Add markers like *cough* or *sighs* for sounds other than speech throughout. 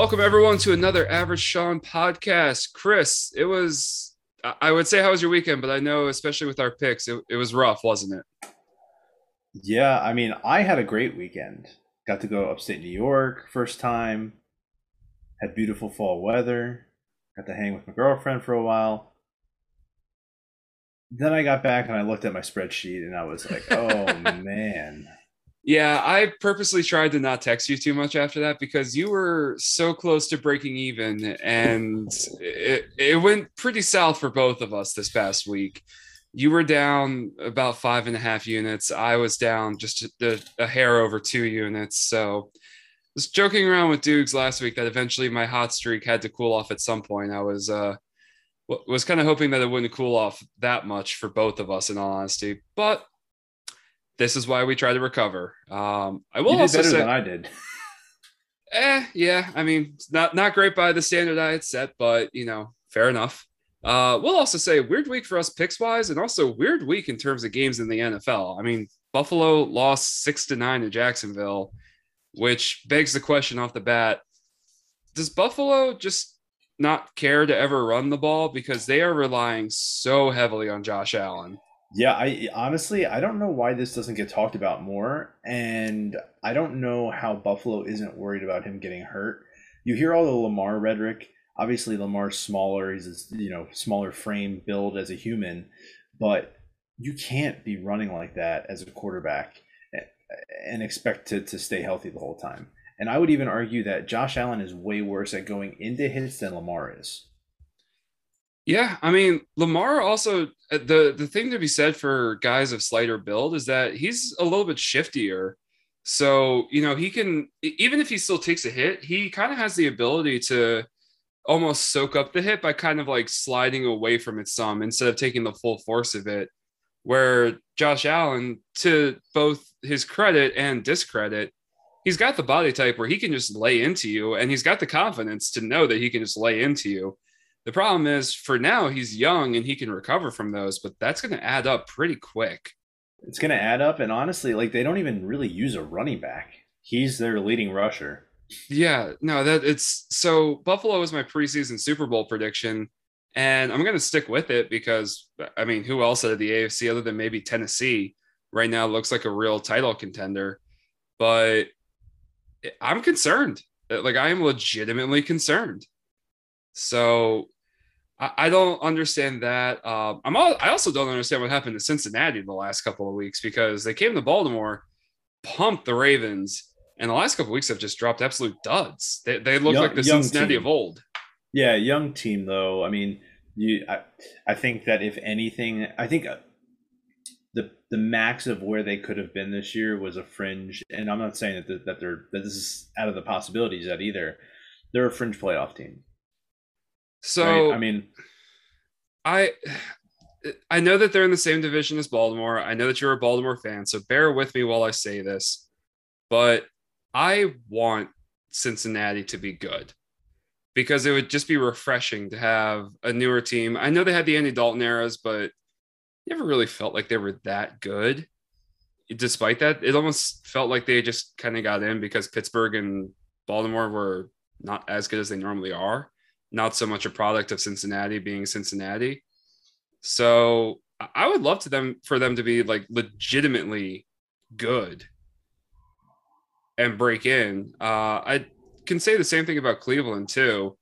Welcome everyone to another Average Sean podcast. Chris, it was I would say how was your weekend, but I know especially with our picks, it, it was rough, wasn't it? Yeah, I mean, I had a great weekend. Got to go upstate New York first time. Had beautiful fall weather. Got to hang with my girlfriend for a while. Then I got back and I looked at my spreadsheet and I was like, *laughs* "Oh man." Yeah, I purposely tried to not text you too much after that because you were so close to breaking even, and it, it went pretty south for both of us this past week. You were down about five and a half units. I was down just a, a hair over two units. So, I was joking around with Dukes last week that eventually my hot streak had to cool off at some point. I was uh, was kind of hoping that it wouldn't cool off that much for both of us, in all honesty. But this is why we try to recover. Um, I will you did also better say, than I did. *laughs* eh, yeah. I mean, not not great by the standard I had set, but you know, fair enough. Uh, we'll also say weird week for us picks wise, and also weird week in terms of games in the NFL. I mean, Buffalo lost six to nine to Jacksonville, which begs the question off the bat: Does Buffalo just not care to ever run the ball because they are relying so heavily on Josh Allen? Yeah, I honestly I don't know why this doesn't get talked about more, and I don't know how Buffalo isn't worried about him getting hurt. You hear all the Lamar rhetoric. Obviously, Lamar's smaller; he's a, you know smaller frame build as a human, but you can't be running like that as a quarterback eh, eh, and expect to, to stay healthy the whole time. And I would even argue that Josh Allen is way worse at going into hits than Lamar is. Yeah, I mean Lamar also uh, the the thing to be said for guys of slighter build is that he's a little bit shiftier. So, you know, he can even if he still takes a hit, he kind of has the ability to almost soak up the hit by kind of like sliding away from it some instead of taking the full force of it. Where Josh Allen, to both his credit and discredit, he's got the body type where he can just lay into you and he's got the confidence to know that he can just lay into you. The problem is for now he's young and he can recover from those, but that's going to add up pretty quick. It's going to add up and honestly like they don't even really use a running back. He's their leading rusher. Yeah, no, that it's so Buffalo is my preseason Super Bowl prediction and I'm going to stick with it because I mean, who else out of the AFC other than maybe Tennessee right now looks like a real title contender. But I'm concerned. Like I am legitimately concerned. So I, I don't understand that. Um, I'm all, I also don't understand what happened to Cincinnati the last couple of weeks because they came to Baltimore, pumped the Ravens, and the last couple of weeks have just dropped absolute duds. They, they look young, like the Cincinnati team. of old. Yeah, young team though. I mean, you, I, I think that if anything, I think uh, the the max of where they could have been this year was a fringe. And I'm not saying that the, that they're that this is out of the possibilities yet either. They're a fringe playoff team. So right? I mean, I I know that they're in the same division as Baltimore. I know that you're a Baltimore fan, so bear with me while I say this. But I want Cincinnati to be good because it would just be refreshing to have a newer team. I know they had the Andy Dalton eras, but never really felt like they were that good. Despite that, it almost felt like they just kind of got in because Pittsburgh and Baltimore were not as good as they normally are not so much a product of Cincinnati being Cincinnati. So I would love to them for them to be like legitimately good and break in. Uh, I can say the same thing about Cleveland too.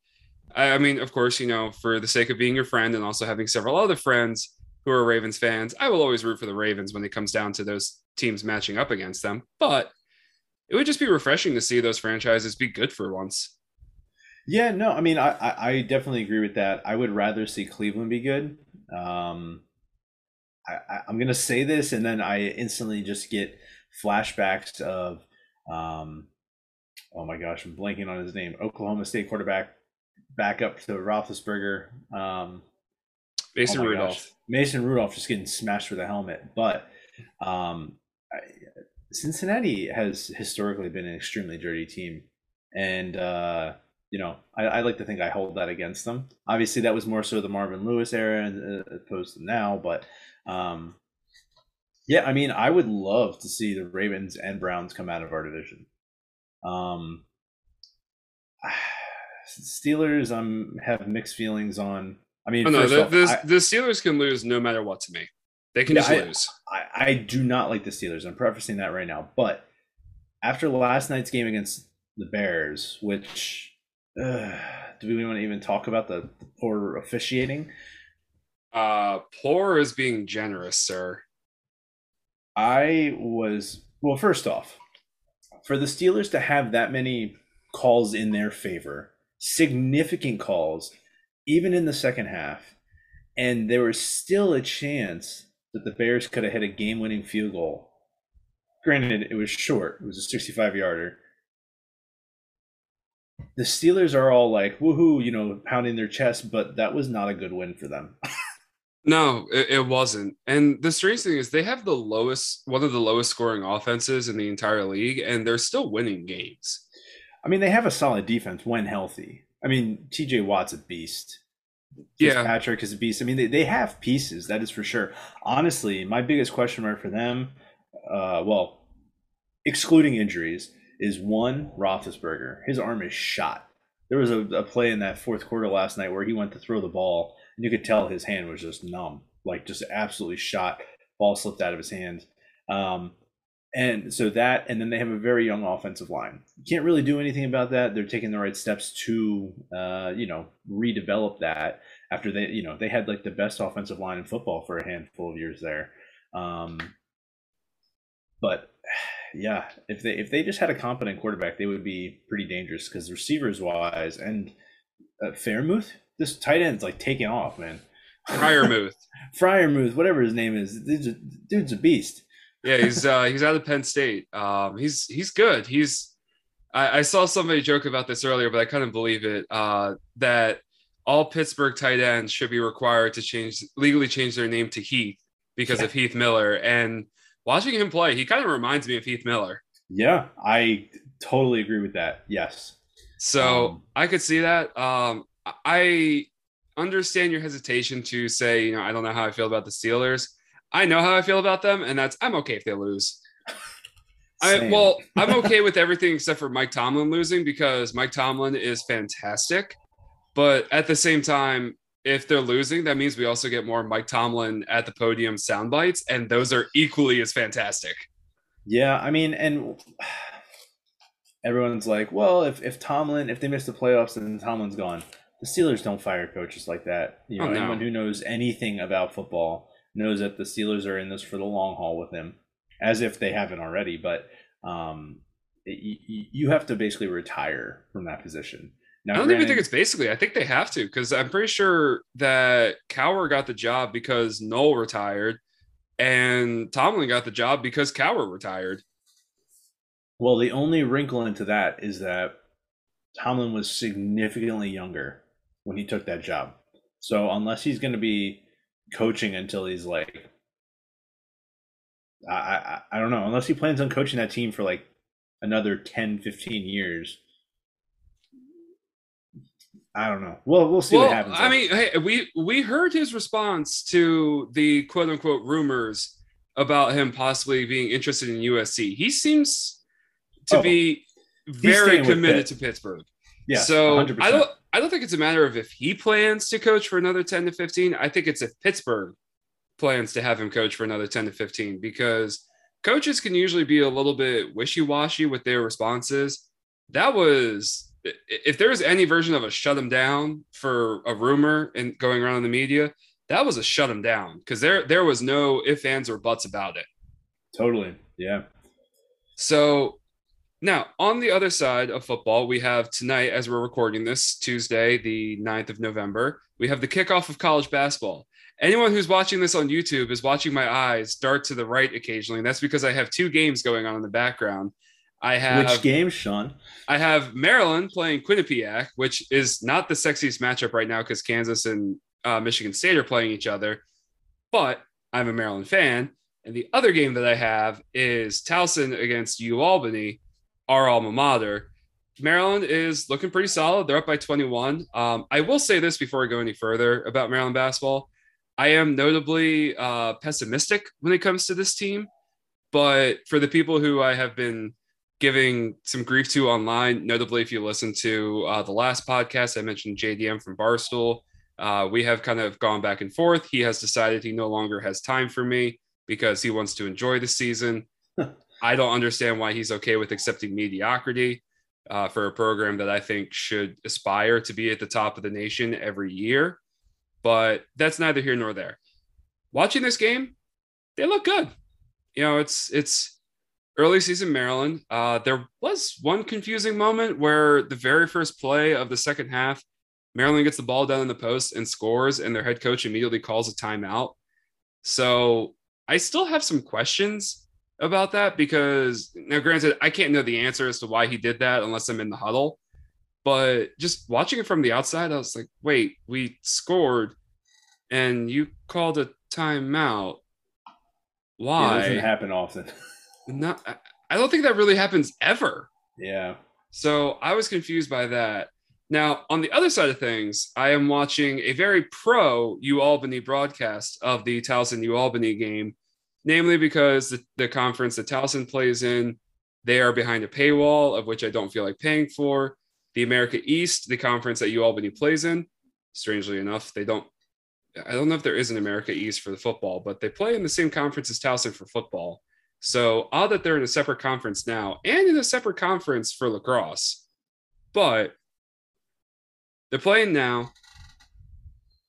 I, I mean, of course, you know, for the sake of being your friend and also having several other friends who are Ravens fans, I will always root for the Ravens when it comes down to those teams matching up against them. But it would just be refreshing to see those franchises be good for once. Yeah, no, I mean, I, I definitely agree with that. I would rather see Cleveland be good. Um, I, I'm gonna say this, and then I instantly just get flashbacks of, um, oh my gosh, I'm blanking on his name. Oklahoma State quarterback, back up to Roethlisberger. Um, Mason oh Rudolph. Gosh. Mason Rudolph just getting smashed with a helmet, but um, I, Cincinnati has historically been an extremely dirty team, and uh, you know, I, I, like to think I hold that against them. Obviously, that was more so the Marvin Lewis era as opposed to now. But um, yeah, I mean, I would love to see the Ravens and Browns come out of our division. Um, *sighs* Steelers, I'm have mixed feelings on. I mean, Oh, no, the, off, the, I- the Steelers can lose no matter what to me. They can Yeah, just I- lose. I, I do not like the Steelers. I'm prefacing that right now. But after last night's game against the Bears, which uh, do we want to even talk about the, the poor officiating? Uh, poor is being generous, sir. I was well. First off, for the Steelers to have that many calls in their favor, significant calls, even in the second half, and there was still a chance that the Bears could have hit a game-winning field goal. Granted, it was short; it was a 65-yarder. The Steelers are all like woohoo, you know, pounding their chest, but that was not a good win for them. *laughs* No, it, it wasn't. And the strange thing is, they have the lowest, one of the lowest scoring offenses in the entire league, and they're still winning games. I mean, they have a solid defense when healthy. I mean, TJ Watt's a beast. Yeah. Patrick is a beast. I mean, they, they have pieces, that is for sure. Honestly, my biggest question mark for them, uh, well, excluding injuries, is one, Roethlisberger. His arm is shot. There was a, a play in that fourth quarter last night where he went to throw the ball, and you could tell his hand was just numb, like just absolutely shot. Ball slipped out of his hand. Um, and so that, and then they have a very young offensive line. You can't really do anything about that. They're taking the right steps to, uh, you know, redevelop that after they, you know, they had like the best offensive line in football for a handful of years there. Um, but yeah, if they if they just had a competent quarterback, they would be pretty dangerous because receivers wise and uh, Fairmouth, this tight end's like taking off, man. Freiermuth. *laughs* Freiermuth, whatever his name is, dude's a, dude's a beast. yeah, he's uh, *laughs* he's out of Penn State. Um, he's he's good. He's I, I saw somebody joke about this earlier, but I couldn't believe it. Uh, that all Pittsburgh tight ends should be required to change legally change their name to Heath because of Heath Miller. And watching him play, he kind of reminds me of Heath Miller. Yeah, I totally agree with that. Yes. So Um, I could see that. Um, I understand your hesitation to say, you know, I don't know how I feel about the Steelers. I know how I feel about them, and that's I'm okay if they lose. *laughs* I, well, I'm *laughs* okay with everything except for Mike Tomlin losing because Mike Tomlin is fantastic. But at the same time, if they're losing, that means we also get more Mike Tomlin at the podium sound bites, and those are equally as fantastic. Yeah, I mean, and everyone's like, well, if, if Tomlin, if they miss the playoffs, then Tomlin's gone. The Steelers don't fire coaches like that. You know, Oh, no. anyone who knows anything about football knows that the Steelers are in this for the long haul with him, as if they haven't already. But um, it, you, you have to basically retire from that position. Now, I don't even think it's basically. I think they have to because I'm pretty sure that Cowher got the job because Noll retired, and Tomlin got the job because Cowher retired. Well, the only wrinkle into that is that Tomlin was significantly younger when he took that job. So unless he's going to be coaching until he's like, I, I I don't know, unless he plans on coaching that team for like another 10, 15 years. I don't know. Well, we'll see well, what happens. I mean, hey, we we heard his response to the quote unquote rumors about him possibly being interested in USC. He seems to Oh, be very committed Pitt. to Pittsburgh. yeah, so 100%. I don't I don't think it's a matter of if he plans to coach for another 10 to 15. I think it's if Pittsburgh plans to have him coach for another 10 to 15 because coaches can usually be a little bit wishy-washy with their responses. That was if there was any version of a shut them down for a rumor and going around in the media, that was a shut them down because there there was no ifs, ands, or buts about it. Totally. Yeah. So now on the other side of football, we have tonight, as we're recording this Tuesday, the 9th of November, we have the kickoff of college basketball. Anyone who's watching this on YouTube is watching my eyes dart to the right occasionally. And that's because I have two games going on in the background. I have Which game, Sean? I have Maryland playing Quinnipiac, which is not the sexiest matchup right now because Kansas and uh, Michigan State are playing each other. But I'm a Maryland fan. And the other game that I have is Towson against U Albany, our alma mater. Maryland is looking pretty solid. They're up by 21. Um, I will say this before I go any further about Maryland basketball. I am notably uh, pessimistic when it comes to this team. But for the people who I have been giving some grief to online. Notably, if you listen to uh, the last podcast, I mentioned JDM from Barstool. Uh, we have kind of gone back and forth. He has decided he no longer has time for me because he wants to enjoy the season. *laughs* I don't understand why he's okay with accepting mediocrity uh, for a program that I think should aspire to be at the top of the nation every year. But that's neither here nor there. Watching this game, they look good. You know, it's it's early season Maryland. Uh, there was one confusing moment where the very first play of the second half, Maryland gets the ball down in the post and scores, and their head coach immediately calls a timeout. So I still have some questions about that because now, granted, I can't know the answer as to why he did that unless I'm in the huddle. But just watching it from the outside, I was like, wait, we scored and you called a timeout. Why? Yeah, doesn't happen often. *laughs* Not, I don't think that really happens ever. Yeah. So I was confused by that. Now, on the other side of things, I am watching a very pro U Albany broadcast of the Towson U Albany game, namely because the, the conference that Towson plays in, they are behind a paywall, of which I don't feel like paying for. The America East, the conference that U Albany plays in, strangely enough, they don't. I don't know if there is an America East for the football, but they play in the same conference as Towson for football. So odd that they're in a separate conference now and in a separate conference for lacrosse. But they're playing now.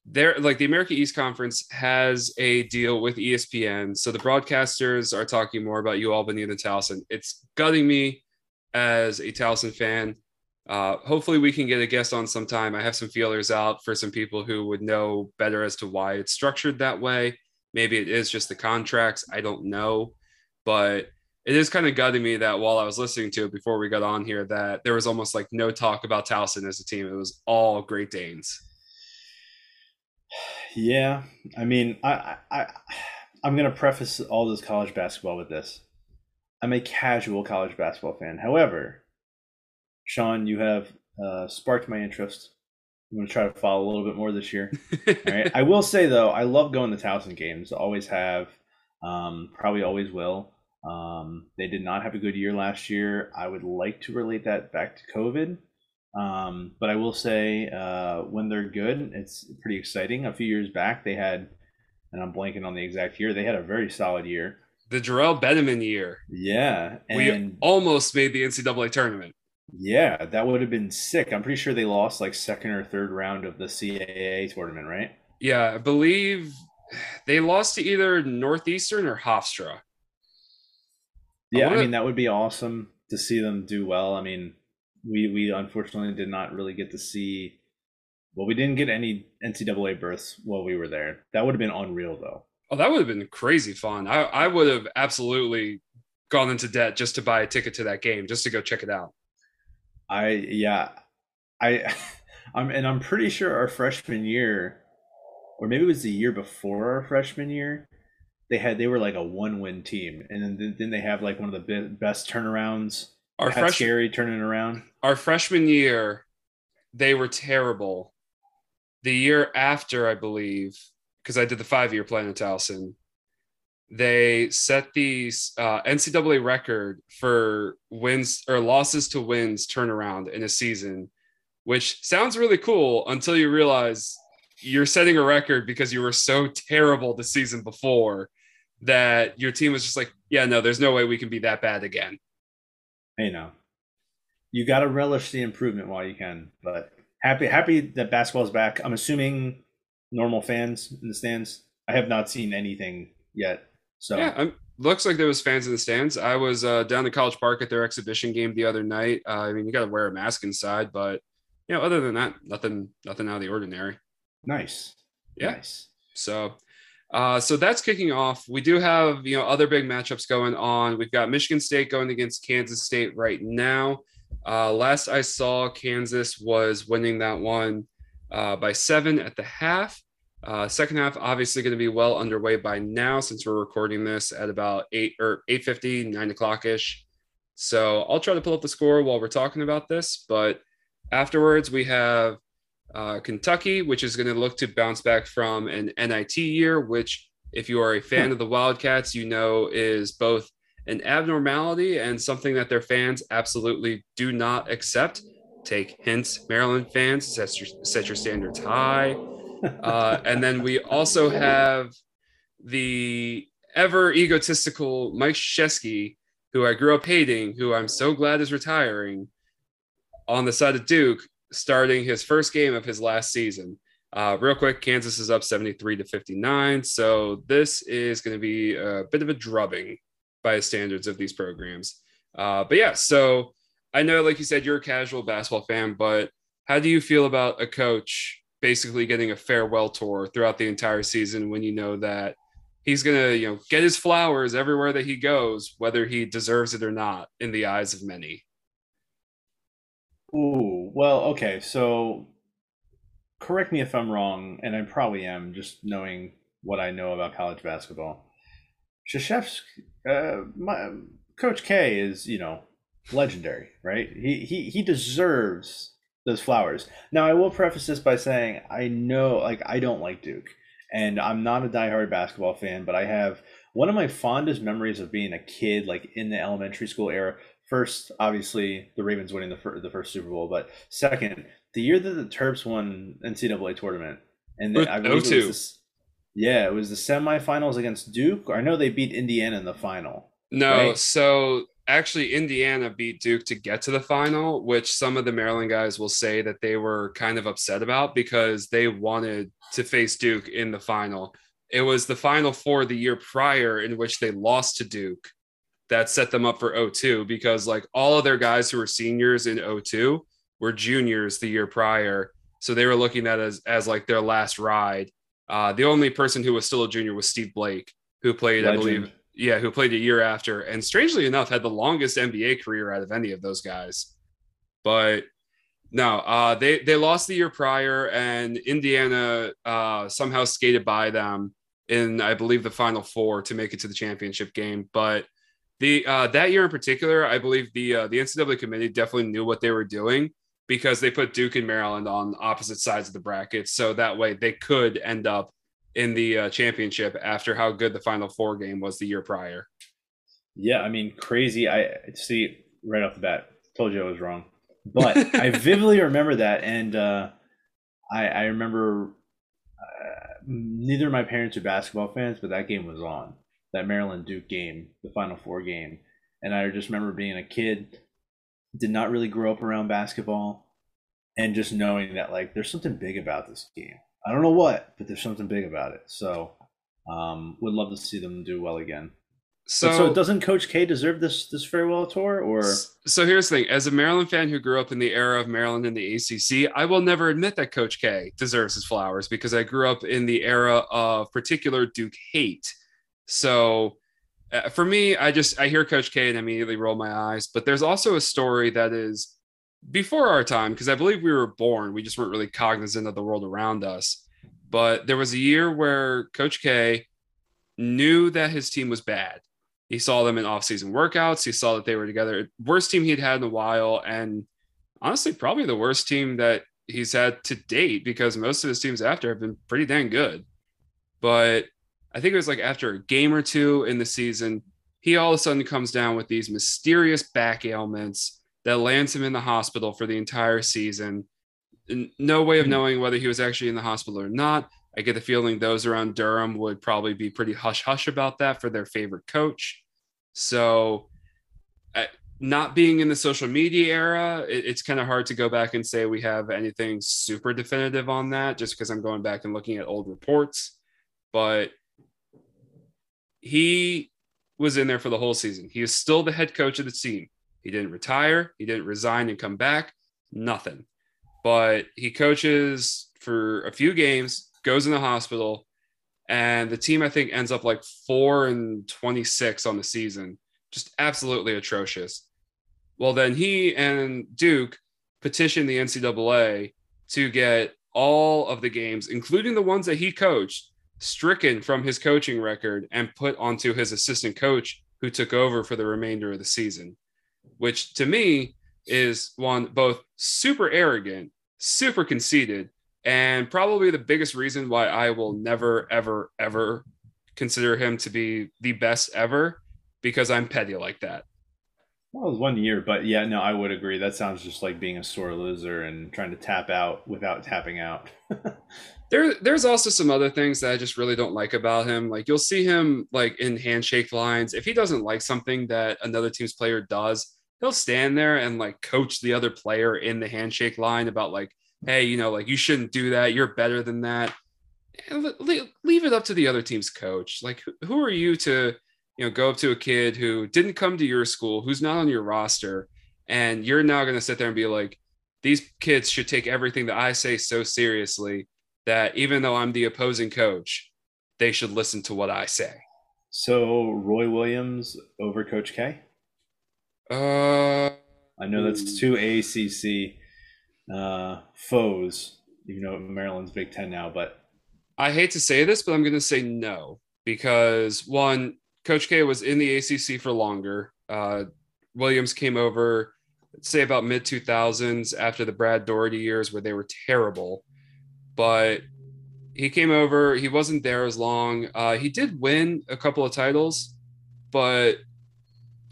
They're like the America East Conference has a deal with ESPN. So the broadcasters are talking more about U Albany than Towson. It's gutting me as a Towson fan. Uh, hopefully, we can get a guest on sometime. I have some feelers out for some people who would know better as to why it's structured that way. Maybe it is just the contracts. I don't know but it is kind of gutting me that while I was listening to it before we got on here, that there was almost like no talk about Towson as a team. It was all Great Danes. Yeah, I mean, I, I, I'm gonna preface all this college basketball with this. I'm a casual college basketball fan. However, Sean, you have uh, sparked my interest. I'm gonna try to follow a little bit more this year. all right. *laughs* I will say though, I love going to Towson games. Always have. Um, probably always will. Um, they did not have a good year last year. I would like to relate that back to COVID. Um, but I will say uh, when they're good, it's pretty exciting. A few years back, they had, and I'm blanking on the exact year, they had a very solid year. The Jarrell Betterman year. Yeah. And we almost made the NCAA tournament. Yeah, that would have been sick. I'm pretty sure they lost like second or third round of the CAA tournament, right? Yeah, I believe they lost to either Northeastern or Hofstra. Yeah, I, I mean that would be awesome to see them do well. I mean, we we unfortunately did not really get to see. Well, we didn't get any NCAA berths while we were there. That would have been unreal, though. Oh, that would have been crazy fun. I I would have absolutely gone into debt just to buy a ticket to that game, just to go check it out. I yeah, I *laughs* I'm and I'm pretty sure our freshman year, or maybe it was the year before our freshman year, they had they were like a one win team, and then then they have like one of the best turnarounds. Our fresh, scary turning around. Our freshman year, they were terrible. The year after, I believe, because I did the five year plan at Towson, they set the uh, NCAA record for wins or losses to wins turnaround in a season, which sounds really cool until you realize you're setting a record because you were so terrible the season before that your team was just like, yeah, no, there's no way we can be that bad again. Hey, no, you got to relish the improvement while you can. But happy, happy that basketball's back. I'm assuming normal fans in the stands. I have not seen anything yet. So yeah, I'm, looks like there was fans in the stands. I was uh, down to College Park at their exhibition game the other night. Uh, I mean, you got to wear a mask inside, but you know, other than that, nothing, nothing out of the ordinary. Nice. Yeah. Nice. So uh, so that's kicking off. We do have you know other big matchups going on. We've got Michigan State going against Kansas State right now. Uh, last I saw, Kansas was winning that one uh, by seven at the half. Uh, second half obviously going to be well underway by now since we're recording this at about eight or eight fifty, nine o'clock ish. So I'll try to pull up the score while we're talking about this. But afterwards, we have uh, Kentucky, which is going to look to bounce back from an NIT year, which, if you are a fan of the Wildcats, you know is both an abnormality and something that their fans absolutely do not accept. Take hints, Maryland fans, set your, set your standards high. *laughs* Uh, and then we also have the ever egotistical Mike Krzyzewski, who I grew up hating, who I'm so glad is retiring on the side of Duke, starting his first game of his last season. Uh, real quick, Kansas is up 73 to 59. So this is going to be a bit of a drubbing by the standards of these programs. Uh, but yeah, so I know, like you said, you're a casual basketball fan, but how do you feel about a coach basically getting a farewell tour throughout the entire season when you know that he's going to, you know, get his flowers everywhere that he goes, whether he deserves it or not in the eyes of many? Ooh, well, okay. So correct me if I'm wrong, and I probably am, just knowing what I know about college basketball. Krzyzewski, uh, my, Coach K is, you know, legendary, right? He, he, he deserves those flowers. Now, I will preface this by saying I know, like, I don't like Duke, and I'm not a diehard basketball fan, but I have one of my fondest memories of being a kid, like in the elementary school era. First, obviously, the Ravens winning the, fir- the first Super Bowl, but second, the year that the Terps won NCAA tournament, and then I believe it was this, yeah, it was the semifinals against Duke. I know they beat Indiana in the final. No, right? so actually Indiana beat Duke to get to the final, which some of the Maryland guys will say that they were kind of upset about because they wanted to face Duke in the final. It was the final four the year prior in which they lost to Duke that set them up for 02 because like all of their guys who were seniors in 02 were juniors the year prior. So they were looking at as as like their last ride. Uh, the only person who was still a junior was Steve Blake, who played, Legend. I believe, yeah, who played a year after, and strangely enough, had the longest NBA career out of any of those guys. But no, uh, they they lost the year prior, and Indiana uh, somehow skated by them in, I believe, the Final Four to make it to the championship game. But the uh, that year in particular, I believe the uh, the NCAA committee definitely knew what they were doing because they put Duke and Maryland on opposite sides of the bracket. So that way they could end up in the uh, championship after how good the Final Four game was the year prior. Yeah, I mean, crazy. I see right off the bat, told you I was wrong. But I *laughs* vividly remember that. And uh, I, I remember uh, neither of my parents are basketball fans, but that game was on that Maryland Duke game, the Final Four game. And I just remember being a kid did not really grow up around basketball and just knowing that like there's something big about this game. I don't know what, but there's something big about it. So um would love to see them do well again. So, so doesn't Coach K deserve this this farewell tour or so here's the thing as a Maryland fan who grew up in the era of Maryland in the ACC I will never admit that Coach K deserves his flowers because I grew up in the era of particular Duke hate so uh, for me, I just I hear Coach K and immediately roll my eyes. But there's also a story that is before our time because I believe we were born. We just weren't really cognizant of the world around us. But there was a year where Coach K knew that his team was bad. He saw them in off-season workouts. He saw that they were together. Worst team he'd had in a while, and honestly, probably the worst team that he's had to date because most of his teams after have been pretty dang good. But I think it was like after a game or two in the season, he all of a sudden comes down with these mysterious back ailments that lands him in the hospital for the entire season. No way of hmm. knowing whether he was actually in the hospital or not. I get the feeling those around Durham would probably be pretty hush hush about that for their favorite coach. So, not being in the social media era, it's kind of hard to go back and say we have anything super definitive on that just because I'm going back and looking at old reports. But he was in there for the whole season. He is still the head coach of the team. He didn't retire, he didn't resign and come back, nothing. But he coaches for a few games, goes in the hospital, and the team I think ends up like 4 and 26 on the season. Just absolutely atrocious. Well, then he and Duke petitioned the NCAA to get all of the games, including the ones that he coached, stricken from his coaching record and put onto his assistant coach who took over for the remainder of the season, which to me is one both super arrogant, super conceited, and probably the biggest reason why I will never, ever, ever consider him to be the best ever because I'm petty like that. Well, it was one year, but yeah, no, I would agree. That sounds just like being a sore loser and trying to tap out without tapping out. *laughs* there, there's also some other things that I just really don't like about him. Like you'll see him like in handshake lines. If he doesn't like something that another team's player does, he'll stand there and like coach the other player in the handshake line about like, hey, you know, like you shouldn't do that. You're better than that. And leave it up to the other team's coach. Like, who are you to you know, go up to a kid who didn't come to your school, who's not on your roster, and you're now going to sit there and be like, these kids should take everything that I say so seriously that even though I'm the opposing coach, they should listen to what I say. So Roy Williams over Coach K. Uh, I know that's two ACC uh, foes, even though Maryland's Big Ten now. But I hate to say this, but I'm going to say no because one, Coach K was in the ACC for longer. Uh, Williams came over, say about mid 2000s after the Brad Daugherty years where they were terrible. But he came over, he wasn't there as long. Uh, he did win a couple of titles, but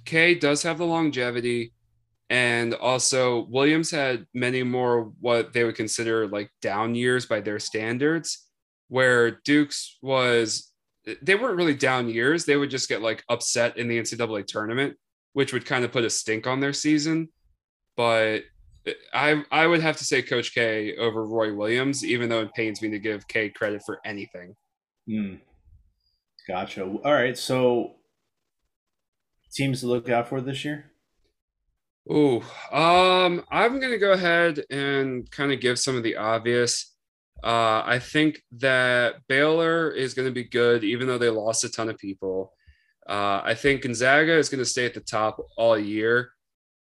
K does have the longevity. And also, Williams had many more what they would consider like down years by their standards, where Duke's was they weren't really down years. They would just get like upset in the NCAA tournament, which would kind of put a stink on their season. But I I would have to say Coach K over Roy Williams, even though it pains me to give K credit for anything. Mm. Gotcha. All right, so teams to look out for this year. Oh, um, I'm gonna go ahead and kind of give some of the obvious. Uh, I think that Baylor is going to be good, even though they lost a ton of people. Uh, I think Gonzaga is going to stay at the top all year.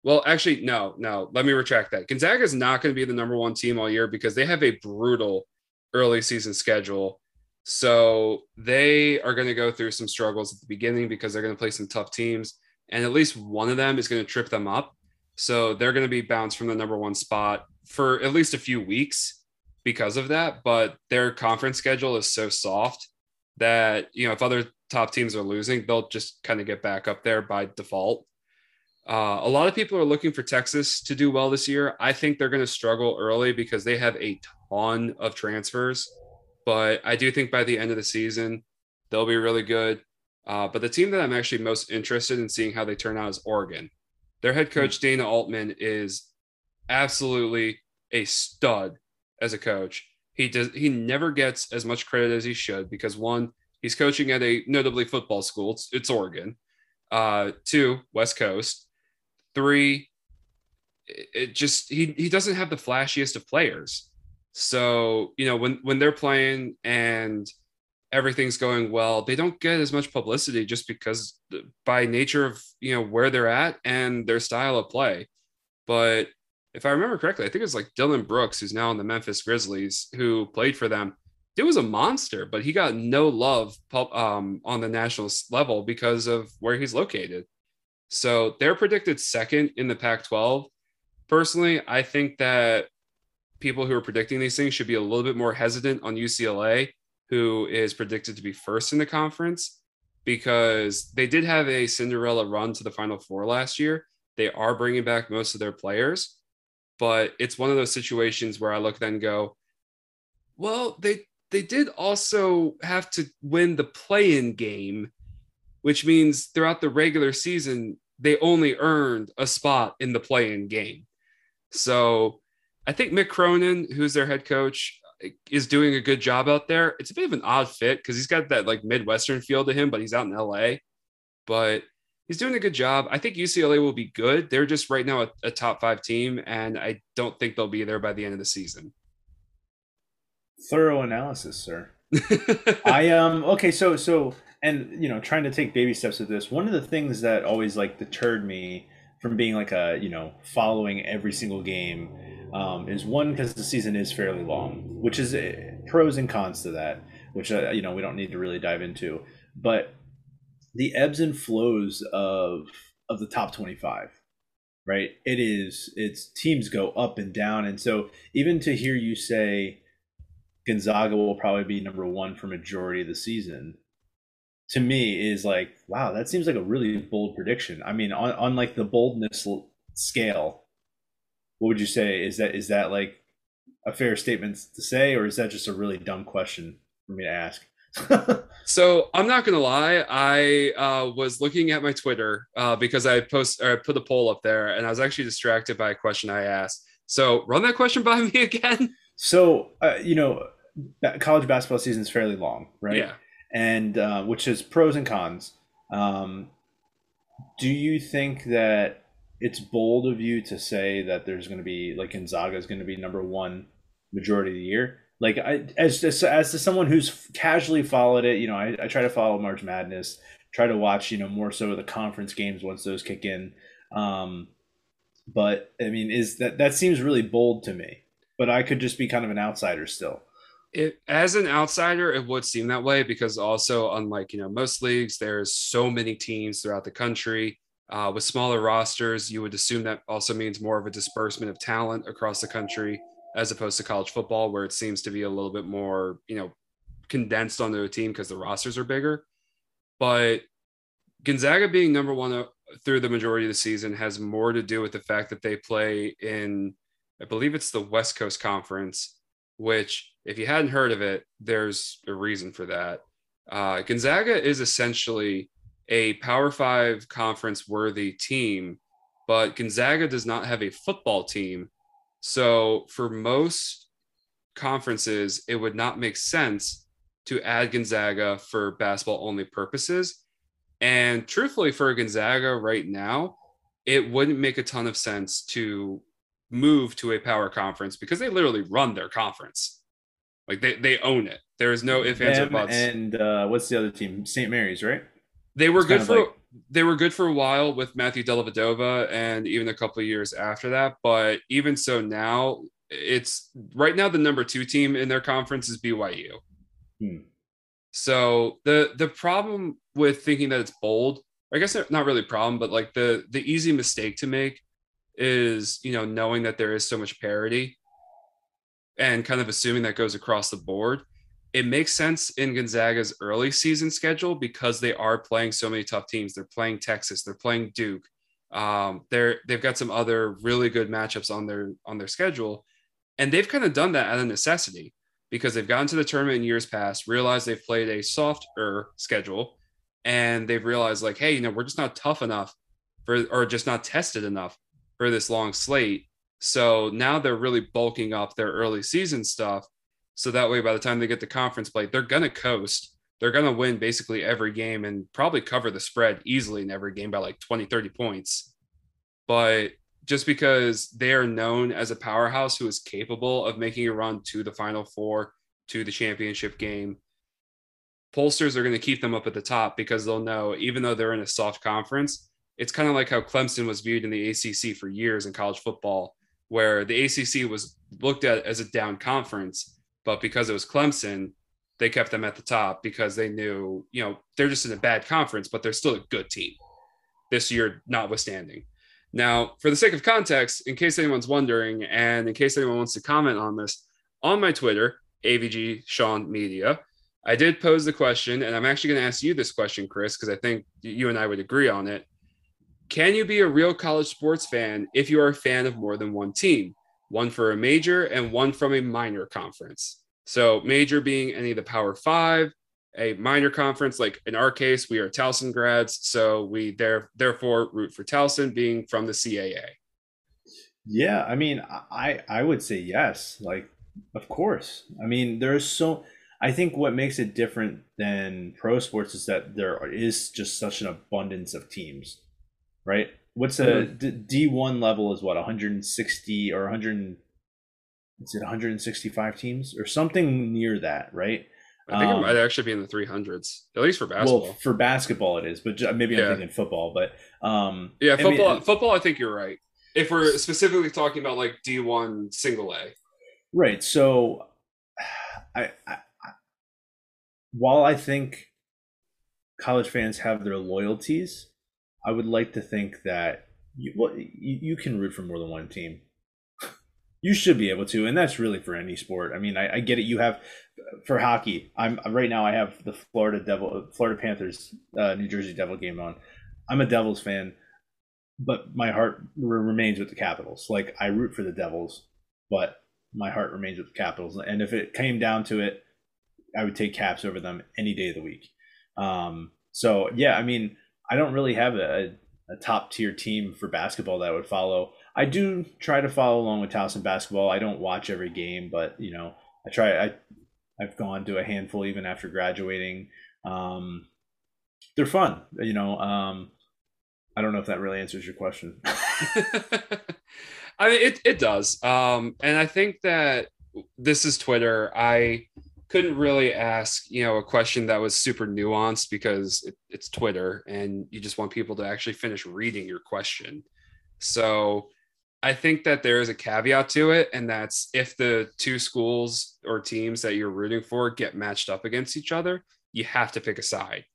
Well, actually, no, no. Let me retract that. Gonzaga is not going to be the number one team all year because they have a brutal early season schedule. So they are going to go through some struggles at the beginning because they're going to play some tough teams, and at least one of them is going to trip them up. So they're going to be bounced from the number one spot for at least a few weeks because of that, but their conference schedule is so soft that, you know, if other top teams are losing, they'll just kind of get back up there by default. Uh, a lot of people are looking for Texas to do well this year. I think they're going to struggle early because they have a ton of transfers, but I do think by the end of the season, they'll be really good. Uh, but the team that I'm actually most interested in seeing how they turn out is Oregon. Their head coach, Dana Altman, is absolutely a stud as a coach. He does he never gets as much credit as he should because one, he's coaching at a notably football school. It's, it's Oregon. Uh, two, West Coast. Three, it, just he he doesn't have the flashiest of players. So you know when when they're playing and everything's going well, they don't get as much publicity just because by nature of you know where they're at and their style of play. But if I remember correctly, I think it was like Dillon Brooks, who's now in the Memphis Grizzlies, who played for them. It was a monster, but he got no love um, on the national level because of where he's located. So they're predicted second in the Pac 12. Personally, I think that people who are predicting these things should be a little bit more hesitant on UCLA, who is predicted to be first in the conference, because they did have a Cinderella run to the Final Four last year. They are bringing back most of their players but it's one of those situations where I look then go, well, they they did also have to win the play-in game, which means throughout the regular season they only earned a spot in the play-in game. So I think Mick Cronin, who's their head coach, is doing a good job out there. It's a bit of an odd fit because he's got that like Midwestern feel to him, but he's out in LA. But he's doing a good job. I think UCLA will be good. They're just right now a, a, top five team, and I don't think they'll be there by the end of the season. Thorough analysis, sir. *laughs* I um okay, so so and you know, trying to take baby steps with this. One of the things that always like deterred me from being like a you know following every single game um, is one because the season is fairly long, which is uh, pros and cons to that, which uh, you know we don't need to really dive into. But the ebbs and flows of of the top 25 right it is it's teams go up and down and so even to hear you say gonzaga will probably be number one for majority of the season to me is like, wow, that seems like a really bold prediction. I mean, on, on like the boldness scale, what would you say? Is that is that like a fair statement to say, or is that just a really dumb question for me to ask? *laughs* so I'm not gonna lie. I uh, was looking at my Twitter uh, because I post or I put a poll up there, and I was actually distracted by a question I asked. So run that question by *laughs* me again. So uh, you know, college basketball season is fairly long, right? Yeah. And uh, which is pros and cons. Um, do you think that it's bold of you to say that there's going to be like Gonzaga is going to be number one majority of the year? Like I, as as, as to someone who's casually followed it, you know, I, I try to follow March Madness, try to watch, you know, more so the conference games once those kick in. Um, but I mean, is that that seems really bold to me? But I could just be kind of an outsider still. It, as an outsider, it would seem that way because also, unlike you know most leagues, there's so many teams throughout the country. Uh, with smaller rosters, you would assume that also means more of a disbursement of talent across the country as opposed to college football, where it seems to be a little bit more, you know, condensed onto a team because the rosters are bigger. But Gonzaga being number one uh, through the majority of the season has more to do with the fact that they play in, I believe it's the West Coast Conference, which, if you hadn't heard of it, there's a reason for that. Uh, Gonzaga is essentially a Power Five conference worthy team, but Gonzaga does not have a football team so for most conferences, it would not make sense to add Gonzaga for basketball only purposes. And truthfully, for Gonzaga right now, it wouldn't make a ton of sense to move to a power conference because they literally run their conference. Like they, they own it. There is no ifs, ands, or buts. And uh, what's the other team? St. Mary's, right? They were it's good for like they were good for a while with Matthew Dellavedova and even a couple of years after that. But even so now, it's right now the number two team in their conference is BYU. Hmm. So the the problem with thinking that it's bold, I guess not really problem, but like the the easy mistake to make is you know knowing that there is so much parity and kind of assuming that goes across the board it makes sense in Gonzaga's early season schedule because they are playing so many tough teams. They're playing Texas, they're playing Duke. Um, they're they've got some other really good matchups on their on their schedule, and they've kind of done that out of necessity because they've gotten to the tournament in years past, realized they've played a softer schedule, and they've realized like, hey, you know, we're just not tough enough for or just not tested enough for this long slate. So now they're really bulking up their early season stuff so that way, by the time they get to conference play, they're going to coast. They're going to win basically every game and probably cover the spread easily in every game by like 20, 30 points. But just because they are known as a powerhouse who is capable of making a run to the final four, to the championship game, pollsters are going to keep them up at the top because they'll know, even though they're in a soft conference, it's kind of like how Clemson was viewed in the ACC for years in college football, where the ACC was looked at as a down conference but because it was Clemson, they kept them at the top because they knew, you know, they're just in a bad conference, but they're still a good team this year, notwithstanding. Now, for the sake of context, in case anyone's wondering, and in case anyone wants to comment on this, on my Twitter, AVG Sean Media, I did pose the question, and I'm actually going to ask you this question, Chris, because I think you and I would agree on it. Can you be a real college sports fan if you are a fan of more than one team? one for a major and one from a minor conference. So, major being any of the Power Five, a minor conference, like in our case, we are Towson grads. So, we there, therefore root for Towson being from the CAA. Yeah. I mean, I, I would say yes. Like, of course. I mean, there's so, I think what makes it different than pro sports is that there is just such an abundance of teams, right? What's a D one level is what 160 or 100? Is it 165 teams or something near that? Right. I think um, it might actually be in the 300s, at least for basketball. Well, for basketball it is, but maybe I'm thinking football. But um, yeah, football. I mean, football, I think you're right. If we're specifically talking about like D1 single A, right? So, I, I while I think college fans have their loyalties, I would like to think that you well, you, you can root for more than one team. *laughs* You should be able to, and that's really for any sport. I mean, I, I get it. You have for hockey. I'm right now. I have the Florida Devil, Florida Panthers, uh, New Jersey Devil game on. I'm a Devils fan, but my heart remains with the Capitals. Like I root for the Devils, but my heart remains with the Capitals. And if it came down to it, I would take Caps over them any day of the week. Um, so yeah, I mean, I don't really have a, a top tier team for basketball that I would follow. I do try to follow along with Towson basketball. I don't watch every game, but you know, I try. I I've gone to a handful even after graduating. Um, they're fun, you know. Um, I don't know if that really answers your question. *laughs* I mean, it it does, um, and I think that this is Twitter. I couldn't really ask, you know, a question that was super nuanced because it, it's Twitter, and you just want people to actually finish reading your question. So I think that there is a caveat to it, and that's if the two schools or teams that you're rooting for get matched up against each other, you have to pick a side.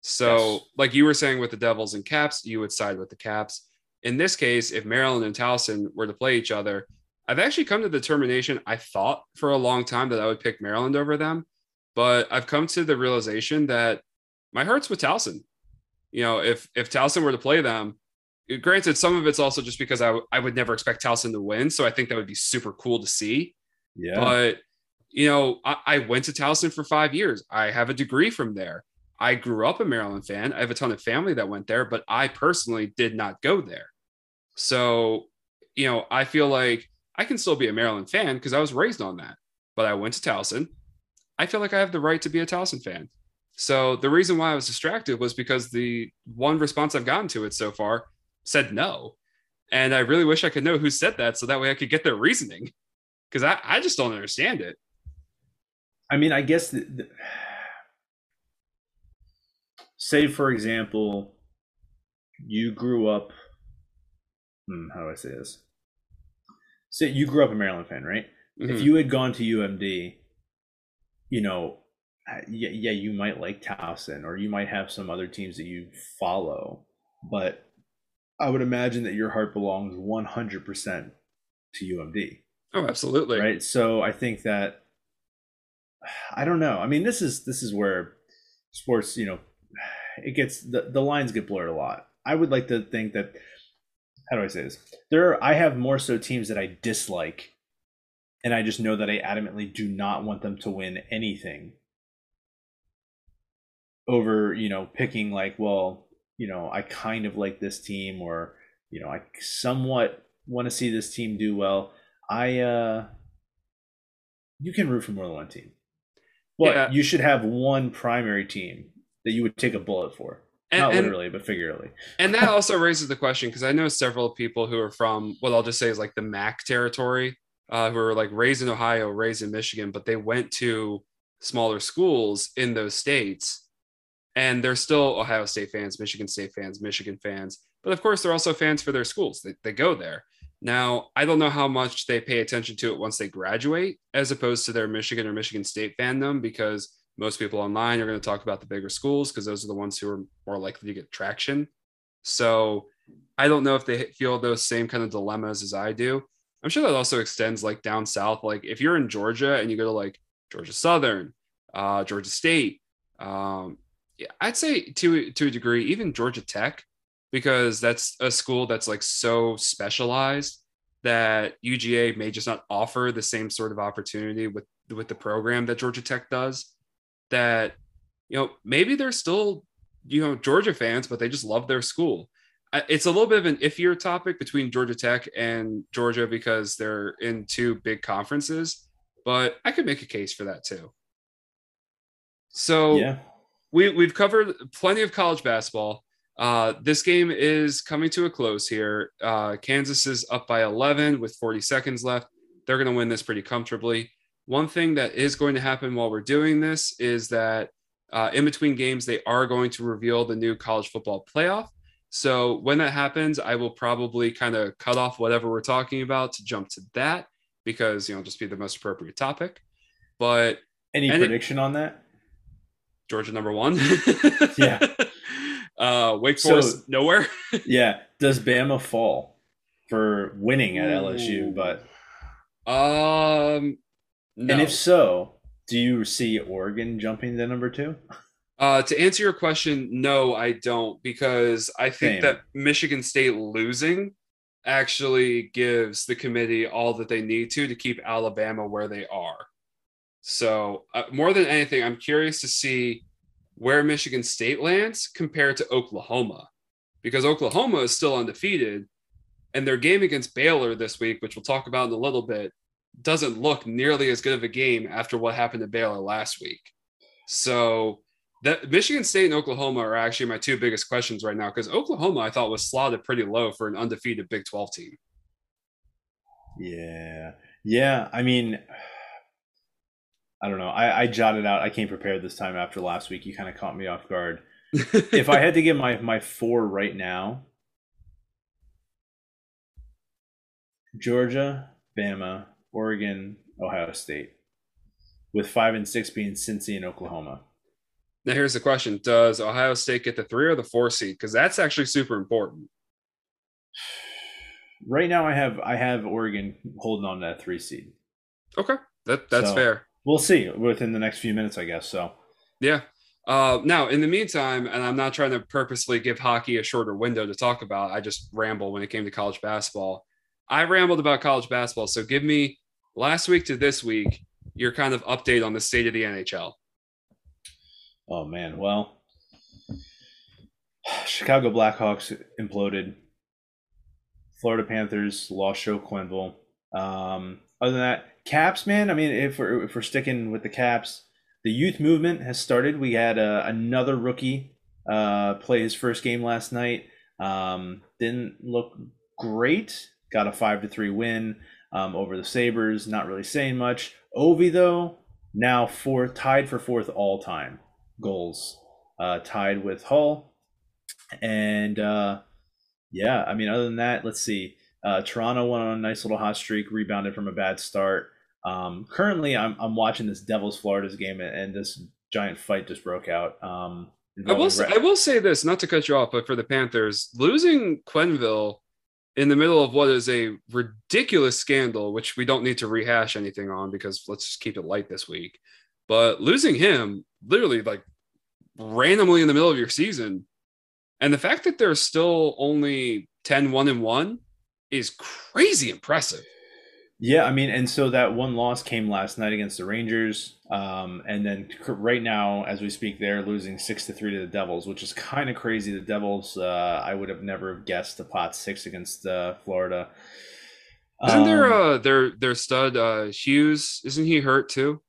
So, yes. like you were saying with the Devils and Caps, you would side with the Caps. In this case, if Maryland and Towson were to play each other, I've actually come to the determination. I thought for a long time that I would pick Maryland over them, but I've come to the realization that my heart's with Towson. You know, if if Towson were to play them, granted, some of it's also just because I, w- I would never expect Towson to win. So I think that would be super cool to see. Yeah. But, you know, I, I went to Towson for five years. I have a degree from there. I grew up a Maryland fan. I have a ton of family that went there, but I personally did not go there. So, you know, I feel like I can still be a Maryland fan because I was raised on that. But I went to Towson. I feel like I have the right to be a Towson fan. So the reason why I was distracted was because the one response I've gotten to it so far said no. And I really wish I could know who said that so that way I could get their reasoning because I, I just don't understand it. I mean, I guess, the, the, say, for example, you grew up, hmm, how do I say this? Say you grew up a Maryland fan, right? Mm-hmm. If you had gone to UMD, you know, yeah, yeah, you might like Towson or you might have some other teams that you follow, but I would imagine that your heart belongs 100% to UMD. Oh, absolutely. Right. So I think that *sighs* I don't know. I mean, this is this is where sports, you know, *sighs* it gets the, the lines get blurred a lot. I would like to think that how do I say this? There are, I have more so teams that I dislike and I just know that I adamantly do not want them to win anything over, you know, picking like, well, you know, I kind of like this team or, you know, I somewhat want to see this team do well. I uh you can root for more than one team. But yeah. you should have one primary team that you would take a bullet for. And, Not literally, and, but figuratively. and that *laughs* also raises the question because I know several people who are from what I'll just say is like the MAC territory, uh, who are like raised in Ohio, raised in Michigan, but they went to smaller schools in those states and they're still Ohio State fans, Michigan State fans, Michigan fans, but of course they're also fans for their schools. They, they go there. Now, I don't know how much they pay attention to it once they graduate, as opposed to their Michigan or Michigan State fandom, because most people online are going to talk about the bigger schools because those are the ones who are more likely to get traction. So I don't know if they feel those same kind of dilemmas as I do. I'm sure that also extends like down south. Like if you're in Georgia and you go to like Georgia Southern, uh, Georgia State, um, I'd say to to a degree, even Georgia Tech, because that's a school that's like so specialized that UGA may just not offer the same sort of opportunity with with the program that Georgia Tech does. That you know maybe they're still you know Georgia fans, but they just love their school. It's a little bit of an iffier topic between Georgia Tech and Georgia because they're in two big conferences, but I could make a case for that too. So yeah we we've covered plenty of college basketball. Uh, this game is coming to a close here. Uh, Kansas is up by 11 with 40 seconds left. They're going to win this pretty comfortably. One thing that is going to happen while we're doing this is that uh, in between games, they are going to reveal the new college football playoff. So when that happens, I will probably kind of cut off whatever we're talking about to jump to that because you know just be the most appropriate topic. But any prediction on that? Georgia number one. *laughs* yeah. Uh, Wake Forest so, nowhere. *laughs* yeah. Does Bama fall for winning at Ooh. LSU? But Um, no. And if so, do you see Oregon jumping to number two? Uh, to answer your question, no, I don't, because I think Same. that Michigan State losing actually gives the committee all that they need to to keep Alabama where they are. So, uh, more than anything, I'm curious to see where Michigan State lands compared to Oklahoma, because Oklahoma is still undefeated, and their game against Baylor this week, which we'll talk about in a little bit, doesn't look nearly as good of a game after what happened to Baylor last week. So, that Michigan State and Oklahoma are actually my two biggest questions right now because Oklahoma I thought was slotted pretty low for an undefeated Big 12 team. Yeah. Yeah. I mean, I don't know. I, I jotted out. I came prepared this time after last week. You kind of caught me off guard. *laughs* if I had to give my my four right now, Georgia, Bama, Oregon, Ohio State, with five and six being Cincy and Oklahoma. Now here's the question: Does Ohio State get the three or the four seed? Because that's actually super important. *sighs* Right now, I have I have Oregon holding on to that three seed. Okay, that that's So- fair. We'll see within the next few minutes, I guess. So Yeah. Uh, now, in the meantime, and I'm not trying to purposely give hockey a shorter window to talk about. I just ramble when it came to college basketball. I rambled about college basketball, so give me last week to this week your kind of update on the state of the NHL. Oh man, well, Chicago Blackhawks imploded. Florida Panthers lost Joe Quenneville. Um, other than that, Caps, man. I mean, if we're if we're sticking with the Caps, the youth movement has started. We had uh, another rookie uh, play his first game last night. Um, didn't look great. Got a five to three win um, over the Sabres. Not really saying much. Ovi though now fourth, tied for fourth all time goals, uh, tied with Hull. And uh, yeah, I mean, other than that, let's see. Uh, Toronto went on a nice little hot streak, rebounded from a bad start. Um, currently, I'm, I'm watching this Devils Florida's game, and, and this giant fight just broke out. Um, I will say, I will say this, not to cut you off, but for the Panthers, losing Quenneville in the middle of what is a ridiculous scandal, which we don't need to rehash anything on because let's just keep it light this week. But losing him literally like randomly in the middle of your season, and the fact that they're still only 10 1 and 1 is crazy impressive. Yeah, I mean, and so that one loss came last night against the Rangers, um, and then right now, as we speak, they're losing six to three to the Devils, which is kind of crazy. The Devils, uh, I would have never guessed the pot six against uh, Florida. Isn't there Um, uh their their stud uh Hughes? Isn't he hurt too?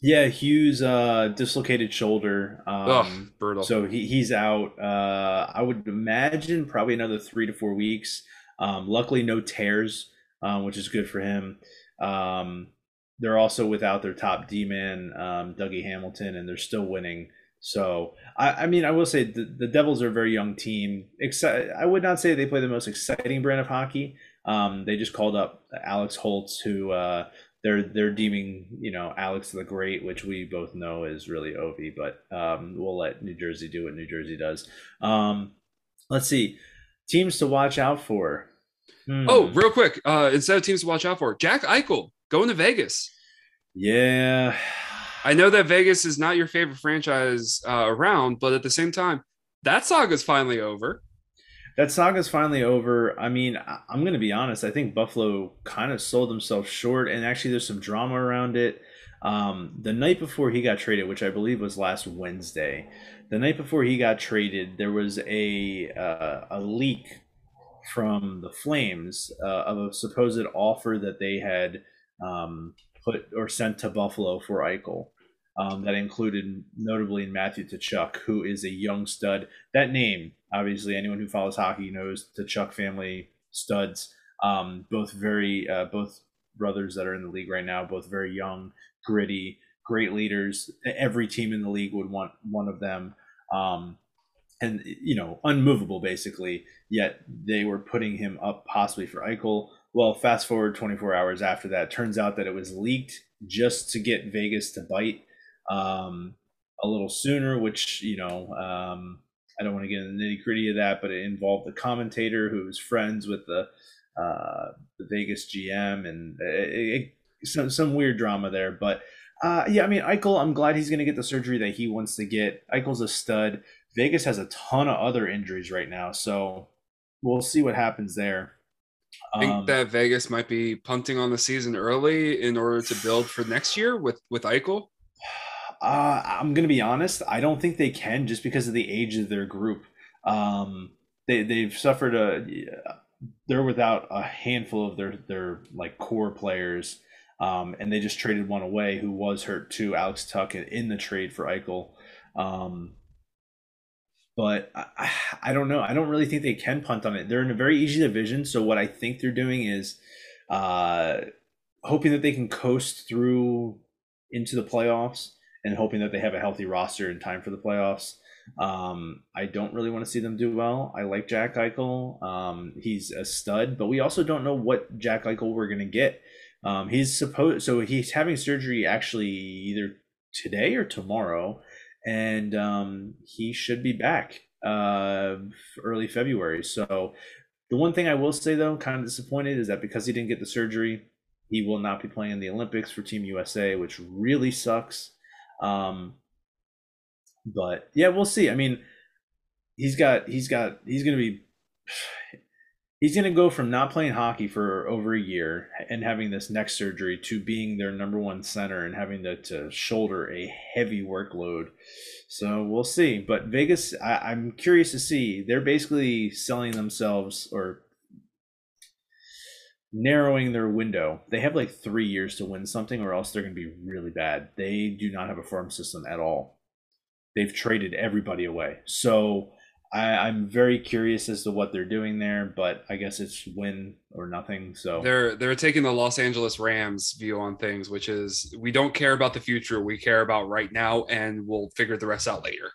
Yeah, Hughes uh, dislocated shoulder. Um, Ugh, brutal. So he, he's out. Uh, I would imagine probably another three to four weeks. Um, luckily, no tears, um, which is good for him. Um, they're also without their top D man, um, Dougie Hamilton, and they're still winning. So I, I mean, I will say the, the Devils are a very young team. Exci- I would not say they play the most exciting brand of hockey. Um, they just called up Alex Holtz, who uh, they're they're deeming you know Alex the Great, which we both know is really Ovi, but um, we'll let New Jersey do what New Jersey does. Um, let's see teams to watch out for. Hmm. Oh, real quick, uh, instead of teams to watch out for, Jack Eichel going to Vegas. yeah, I know that Vegas is not your favorite franchise uh, around, but at the same time, that saga's finally over. that saga's finally over. I mean, I'm going to be honest. I think Buffalo kind of sold themselves short, and actually, there's some drama around it. Um, the night before he got traded, which I believe was last Wednesday, the night before he got traded, there was a uh, a leak from the Flames uh, of a supposed offer that they had um, put or sent to Buffalo for Eichel. Um, that included notably Matthew Tkachuk, who is a young stud. That name, obviously, anyone who follows hockey knows the Tkachuk family studs. Um, both very, uh, both brothers that are in the league right now, both very young, gritty, great leaders. Every team in the league would want one of them. Um, and you know, unmovable basically. Yet they were putting him up possibly for Eichel. Well, fast forward 24 hours after that, turns out that it was leaked just to get Vegas to bite um, a little sooner, which you know um, I don't want to get into the nitty gritty of that, but it involved the commentator who was friends with the uh, the Vegas GM, and it, it, some some weird drama there. But uh, yeah, I mean Eichel, I'm glad he's going to get the surgery that he wants to get. Eichel's a stud. Vegas has a ton of other injuries right now, so we'll see what happens there. I think um, that Vegas might be punting on the season early in order to build for next year with with Eichel. *sighs* Uh, I'm gonna be honest. I don't think they can just because of the age of their group. Um, they they've suffered a. They're without a handful of their their like core players, um, and they just traded one away who was hurt too, Alex Tuch in the trade for Eichel. Um, but I, I don't know. I don't really think they can punt on it. They're in a very easy division, so what I think they're doing is uh, hoping that they can coast through into the playoffs and hoping that they have a healthy roster in time for the playoffs. Um, I don't really want to see them do well. I like Jack Eichel. Um, he's a stud, but we also don't know what Jack Eichel we're going to get. Um, he's supposed so he's having surgery actually either today or tomorrow, and um, he should be back uh, early February. So the one thing I will say though, kind of disappointed, is that because he didn't get the surgery, he will not be playing in the Olympics for Team USA, which really sucks. Um, but yeah, we'll see. I mean, he's got he's got he's gonna be he's gonna go from not playing hockey for over a year and having this neck surgery to being their number one center and having to, to shoulder a heavy workload. So we'll see. But Vegas, I, I'm curious to see. They're basically selling themselves or narrowing their window. They have like three years to win something, or else they're going to be really bad. They do not have a farm system at all they've traded everybody away. So I, am very curious as to what they're doing there, but I guess it's win or nothing. So they're they're taking the Los Angeles Rams view on things, which is we don't care about the future, we care about right now, and we'll figure the rest out later.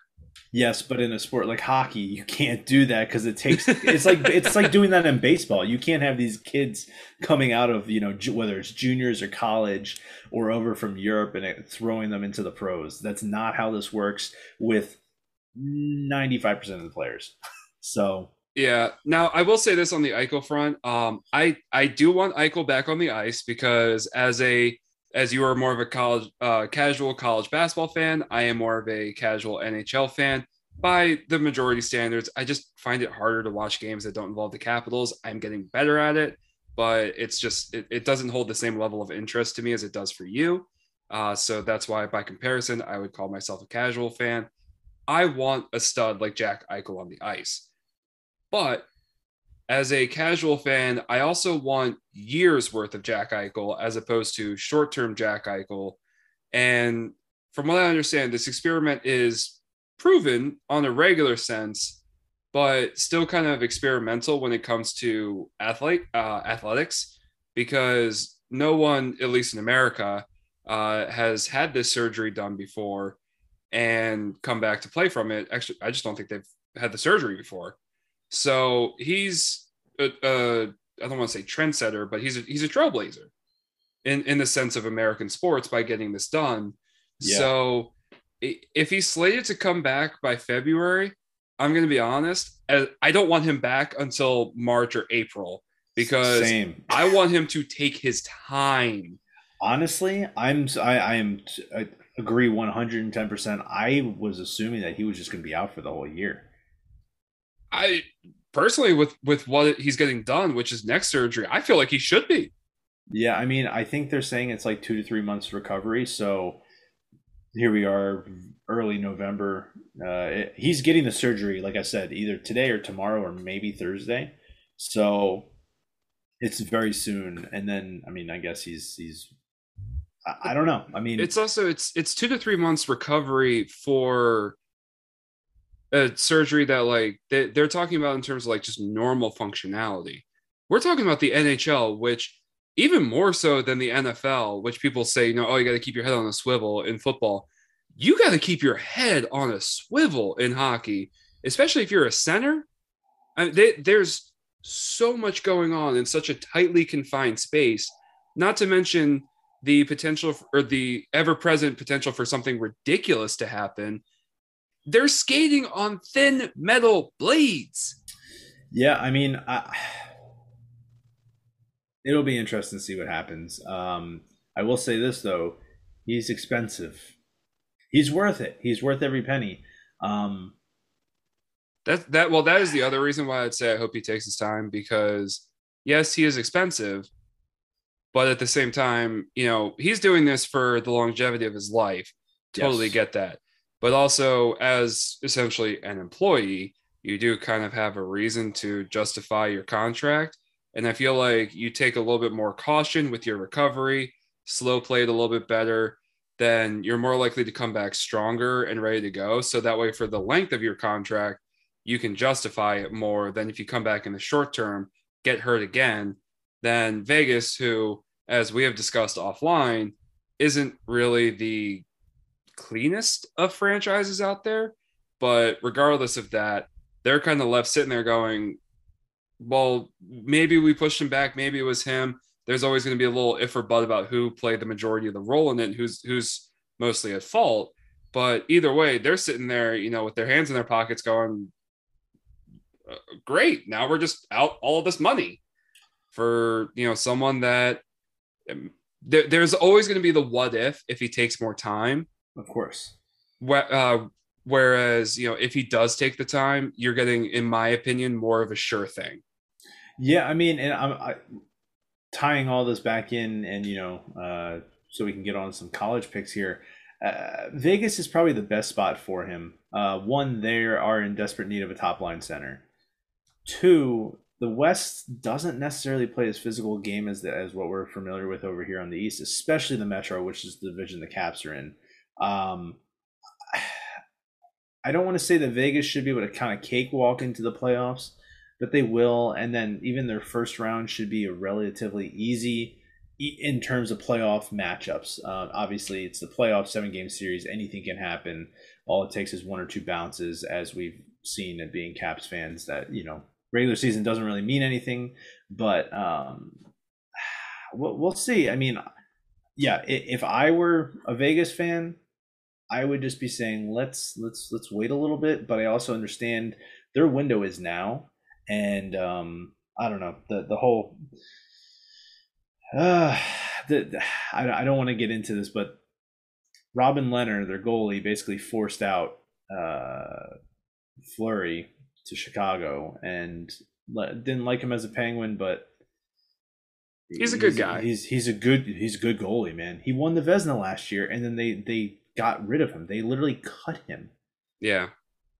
Yes, but in a sport like hockey, you can't do that because it takes. It's like it's like doing that in baseball. You can't have these kids coming out of you know whether it's juniors or college or over from Europe and throwing them into the pros. That's not how this works with ninety five percent of the players. *laughs* So yeah. Now I will say this on the Eichel front. Um, I I do want Eichel back on the ice because as a as you are more of a college uh, casual college basketball fan, I am more of a casual NHL fan. By the majority standards, I just find it harder to watch games that don't involve the Capitals. I'm getting better at it, but it's just it, it doesn't hold the same level of interest to me as it does for you. Uh, so that's why, by comparison, I would call myself a casual fan. I want a stud like Jack Eichel on the ice, but as a casual fan, I also want years worth of Jack Eichel as opposed to short term Jack Eichel. And from what I understand, this experiment is proven on a regular sense, but still kind of experimental when it comes to athlete uh, athletics, because no one, at least in America, uh, has had this surgery done before and come back to play from it. Actually, I just don't think they've had the surgery before. So he's a, a I don't want to say trendsetter, but he's a, he's a trailblazer in in the sense of American sports by getting this done. Yeah. So if he's slated to come back by February, I'm going to be honest, I don't want him back until March or April because Same. I want him to take his time. Honestly, I'm I, I am I agree 110%. I was assuming that he was just going to be out for the whole year. I personally with with what he's getting done, which is neck surgery, I feel like he should be. Yeah, I mean, I think they're saying it's like two to three months recovery. So here we are, early November. Uh, it, he's getting the surgery, like I said, either today or tomorrow or maybe Thursday. So it's very soon. And then, I mean, I guess he's he's. I, I don't know. I mean, it's also it's it's two to three months recovery for a surgery that like they, they're talking about in terms of like just normal functionality. We're talking about the NHL, which even more so than the NFL, which people say, you know, oh, you got to keep your head on a swivel in football. You got to keep your head on a swivel in hockey, especially if you're a center. I mean, they, there's so much going on in such a tightly confined space, not to mention the potential or the ever present potential for something ridiculous to happen they're skating on thin metal blades. Yeah, I mean, I, it'll be interesting to see what happens. Um, I will say this though, he's expensive. He's worth it. He's worth every penny. Um, that that well, that is the other reason why I'd say I hope he takes his time because yes, he is expensive, but at the same time, you know, he's doing this for the longevity of his life. Totally yes. get that. But also, as essentially an employee, you do kind of have a reason to justify your contract. And I feel like you take a little bit more caution with your recovery, slow play it a little bit better, then you're more likely to come back stronger and ready to go. So that way, for the length of your contract, you can justify it more than if you come back in the short term, get hurt again, then Vegas, who, as we have discussed offline, isn't really the cleanest of franchises out there. But regardless of that, they're kind of left sitting there going, well, maybe we pushed him back. Maybe it was him. There's always going to be a little if or but about who played the majority of the role in it, who's who's mostly at fault. But either way, they're sitting there, you know, with their hands in their pockets, going, uh, "Great! Now we're just out all this money for you know someone that um, there, there's always going to be the what if if he takes more time of course. Uh, whereas, you know, if he does take the time, you're getting, in my opinion, more of a sure thing. Yeah, I mean, and I'm I, tying all this back in, and you know, uh, so we can get on some college picks here. Uh, Vegas is probably the best spot for him. Uh, one, they are in desperate need of a top line center. Two, the West doesn't necessarily play as physical a game as the, as what we're familiar with over here on the East, especially the Metro, which is the division the Caps are in. Um, I don't want to say that Vegas should be able to kind of cakewalk into the playoffs, but they will. And then even their first round should be a relatively easy in terms of playoff matchups. Uh, obviously, it's the playoff seven game series. Anything can happen. All it takes is one or two bounces, as we've seen at being Caps fans. That you know, regular season doesn't really mean anything, but um, *sighs* we'll, we'll see. I mean, yeah, if I were a Vegas fan, I would just be saying let's let's let's wait a little bit, but I also understand their window is now, and um, I don't know the the whole. Uh, *sighs* the, the I, I don't want to get into this, but Robin Lehner, their goalie, basically forced out uh, Fleury to Chicago, and le- didn't like him as a Penguin, but he's a good he's, guy. He's he's a good he's a good goalie, man. He won the Vezina last year, and then they they got rid of him. They literally cut him. Yeah.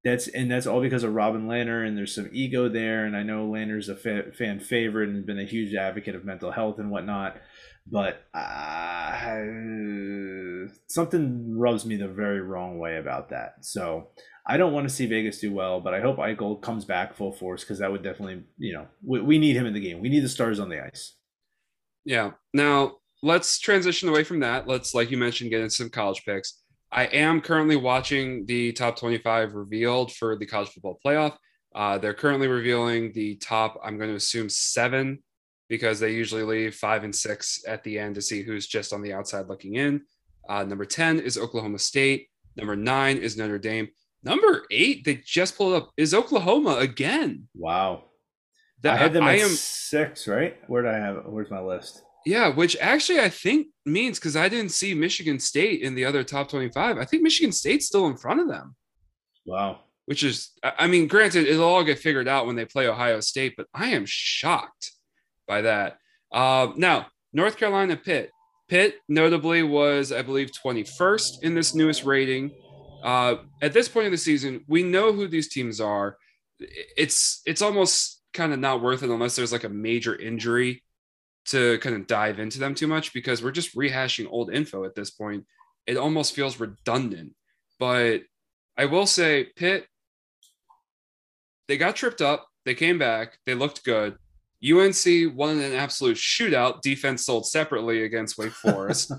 That's and that's all because of Robin Lehner, and there's some ego there. And I know Lehner's a fa- fan favorite and been a huge advocate of mental health and whatnot, but uh, something rubs me the very wrong way about that. So I don't want to see Vegas do well, but I hope Eichel comes back full force because that would definitely, you know, we, we need him in the game. We need the stars on the ice. Yeah. Now let's transition away from that. Let's, like you mentioned, get into some college picks. I am currently watching the top 25 revealed for the college football playoff. Uh, they're currently revealing the top, I'm going to assume seven, because they usually leave five and six at the end to see who's just on the outside looking in. Uh, number 10 is Oklahoma State. Number nine is Notre Dame. Number eight, they just pulled up, is Oklahoma again. Wow. That, I had them I at am, six, right? Where did I have? Where's my list? Yeah, which actually I think means because I didn't see Michigan State in the other top 25. I think Michigan State's still in front of them. Wow. Which is, I mean, granted, it'll all get figured out when they play Ohio State, but I am shocked by that. Uh, now, North Carolina Pitt. Pitt notably was, I believe, 21st in this newest rating. Uh, at this point in the season, we know who these teams are. It's it's almost kind of not worth it unless there's like a major injury to kind of dive into them too much because we're just rehashing old info at this point. It almost feels redundant. But I will say, Pitt, they got tripped up. They came back. They looked good. UNC won an absolute shootout. Defense sold separately against Wake *laughs* Forest.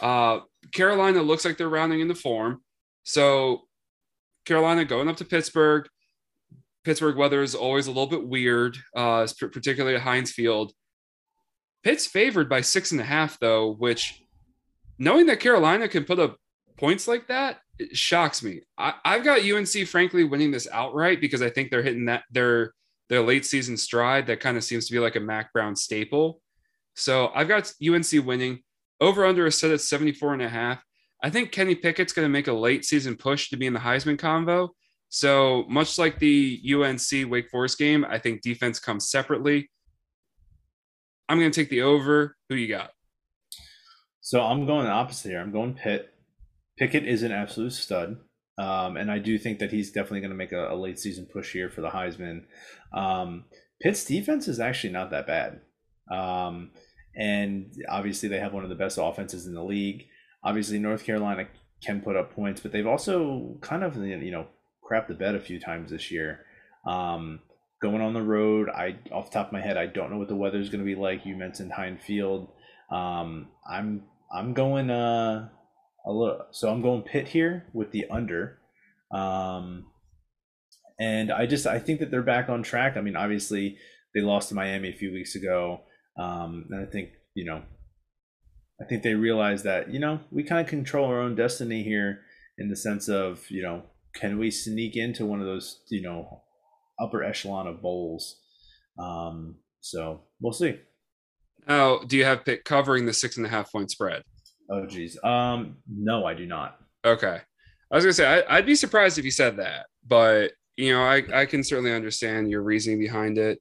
uh, Carolina looks like they're rounding into form. So Carolina going up to Pittsburgh. Pittsburgh weather is always a little bit weird, uh, particularly at Heinz Field. Pitt's favored by six and a half, though, which knowing that Carolina can put up points like that it shocks me. I, have got UNC, frankly, winning this outright because I think they're hitting that their their late season stride. That kind of seems to be like a Mack Brown staple. So I've got UNC winning. Over under a set at 74 and a half. I think Kenny Pickett's going to make a late season push to be in the Heisman convo. So much like the UNC Wake Forest game, I think defense comes separately. I'm going to take the over. Who you got? So I'm going the opposite here. I'm going Pitt. Pickett is an absolute stud. Um, and I do think that he's definitely going to make a, a, late season push here for the Heisman. Um, Pitt's defense is actually not that bad. Um, and obviously, they have one of the best offenses in the league. Obviously, North Carolina can put up points, but they've also kind of, you know, crapped the bed a few times this year. Um, going on the road, I off top of my head, I don't know what the weather is going to be like. You mentioned Heinz Field. Um, I'm I'm going uh a little, so I'm going Pitt here with the under. Um, and I just I think that they're back on track. I mean, obviously they lost to Miami a few weeks ago, um, and I think you know, I think they realize that you know we kind of control our own destiny here in the sense of you know can we sneak into one of those you know upper echelon of bowls. Um, so we'll see. Now, do you have Pitt covering the six and a half point spread? Oh, geez. Um, no, I do not. Okay. I was gonna say I, would be surprised if you said that, but you know, I, I can certainly understand your reasoning behind it.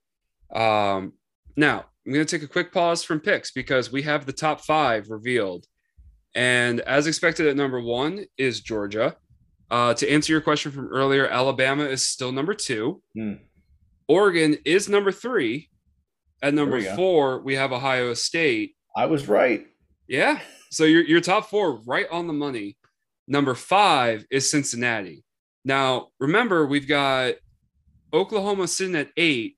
Um, now I'm gonna take a quick pause from picks because we have the top five revealed, and as expected at number one is Georgia. Uh, to answer your question from earlier, Alabama is still number two. Hmm. Oregon is number three. At number we four, we have Ohio State. I was right. Yeah. So your your top four right on the money. Number five is Cincinnati. Now remember we've got Oklahoma sitting at eight.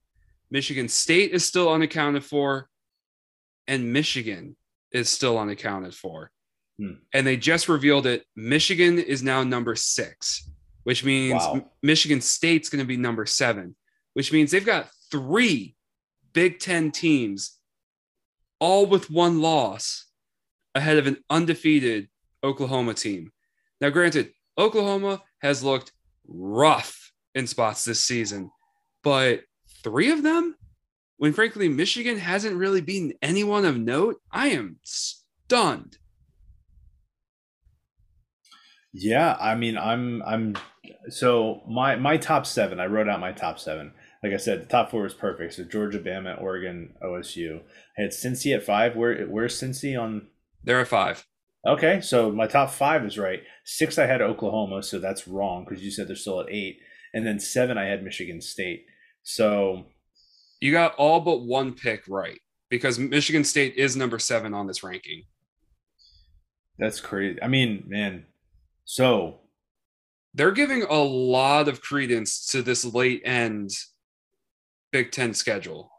Michigan State is still unaccounted for, and Michigan is still unaccounted for. Hmm. And they just revealed it. Michigan is now number six, which means wow. Michigan State's going to be number seven, which means they've got three Big Ten teams, all with one loss, ahead of an undefeated Oklahoma team. Now, granted, Oklahoma has looked rough in spots this season, but three of them, when frankly Michigan hasn't really beaten anyone of note, I am stunned. Yeah, I mean, I'm I'm so my my top seven. I wrote out my top seven. Like I said, the top four was perfect. So Georgia, Bama, Oregon, OSU. I had Cincy at five. Where where's Cincy on? They're at five. Okay, so my top five is right. Six, I had Oklahoma, so that's wrong because you said they're still at eight. And then seven, I had Michigan State. So you got all but one pick right because Michigan State is number seven on this ranking. That's crazy. I mean, man, so they're giving a lot of credence to this late end Big Ten schedule.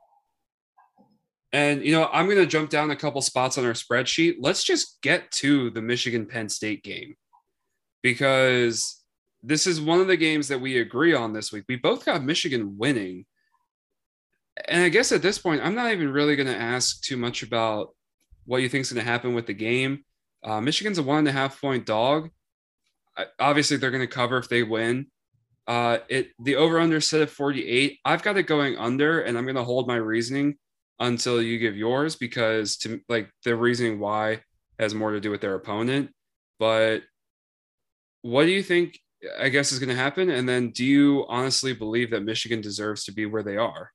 And, you know, I'm going to jump down a couple spots on our spreadsheet. Let's just get to the Michigan Penn State game because this is one of the games that we agree on this week. We both got Michigan winning. And I guess at this point, I'm not even really going to ask too much about what you think is going to happen with the game. Uh, Michigan's a one and a half point dog obviously they're going to cover if they win. Uh, it the over under set at 48. I've got it going under, and I'm going to hold my reasoning until you give yours because to like the reasoning why has more to do with their opponent. But what do you think? I guess is going to happen, and then do you honestly believe that Michigan deserves to be where they are?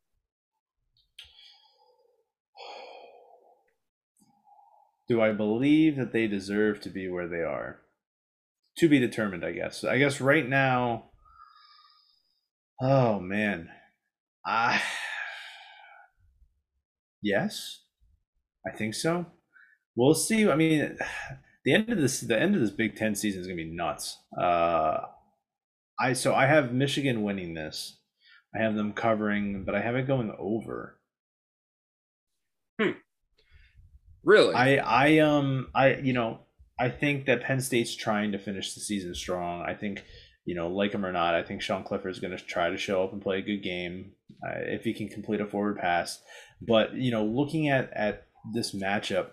Do I believe that they deserve to be where they are? To be determined, I guess. I guess right now, oh man, I yes, I think so. We'll see. I mean, *sighs* the end of this, the end of this Big Ten season is gonna be nuts. Uh, I so I have Michigan winning this. I have them covering, but I have it going over. Hmm. Really? I I um I you know I think that Penn State's trying to finish the season strong. I think, you know, like him or not, I think Sean Clifford is going to try to show up and play a good game uh, if he can complete a forward pass. But you know, looking at at this matchup,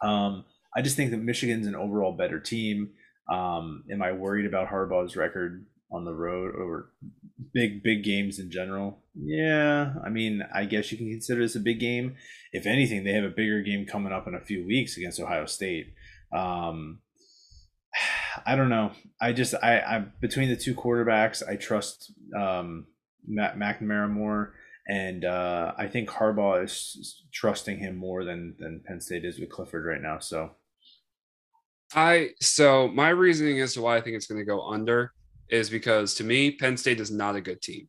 um, I just think that Michigan's an overall better team. Um, am I worried about Harbaugh's record? on the road or big big games in general. Yeah, I mean, I guess you can consider this a big game. If anything, they have a bigger game coming up in a few weeks against Ohio State. Um, *sighs* I don't know. I just I I between the two quarterbacks, I trust um, Matt McNamara more, and uh, I think Harbaugh is trusting him more than than Penn State is with Clifford right now. So I so my reasoning as to why I think it's going to go under is because to me, Penn State is not a good team.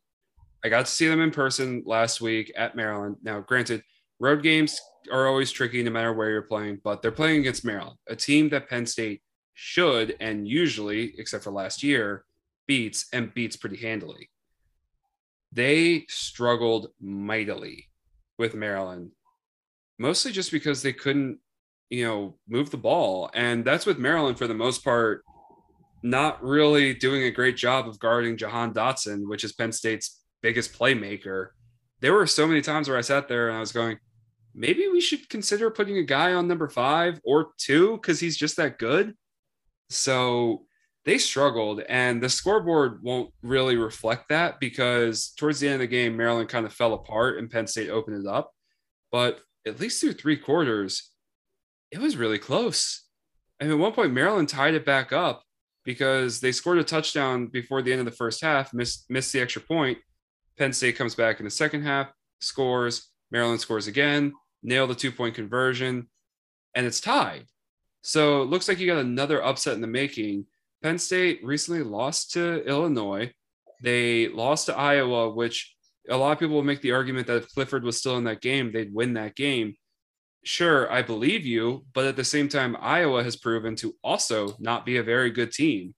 I got to see them in person last week at Maryland. Now, granted, road games are always tricky no matter where you're playing, but they're playing against Maryland, a team that Penn State should and usually, except for last year, beats and beats pretty handily. They struggled mightily with Maryland, mostly just because they couldn't, you know, move the ball. And that's with Maryland for the most part not really doing a great job of guarding Jahan Dotson, which is Penn State's biggest playmaker. There were so many times where I sat there and I was going, maybe we should consider putting a guy on number five or two because he's just that good. So they struggled, and the scoreboard won't really reflect that because towards the end of the game, Maryland kind of fell apart and Penn State opened it up. But at least through three quarters, it was really close. And at one point, Maryland tied it back up because they scored a touchdown before the end of the first half, missed, missed the extra point. Penn State comes back in the second half, scores. Maryland scores again, nail the two point conversion, and it's tied. So it looks like you got another upset in the making. Penn State recently lost to Illinois. They lost to Iowa, which a lot of people will make the argument that if Clifford was still in that game, they'd win that game sure, I believe you, but at the same time, Iowa has proven to also not be a very good team.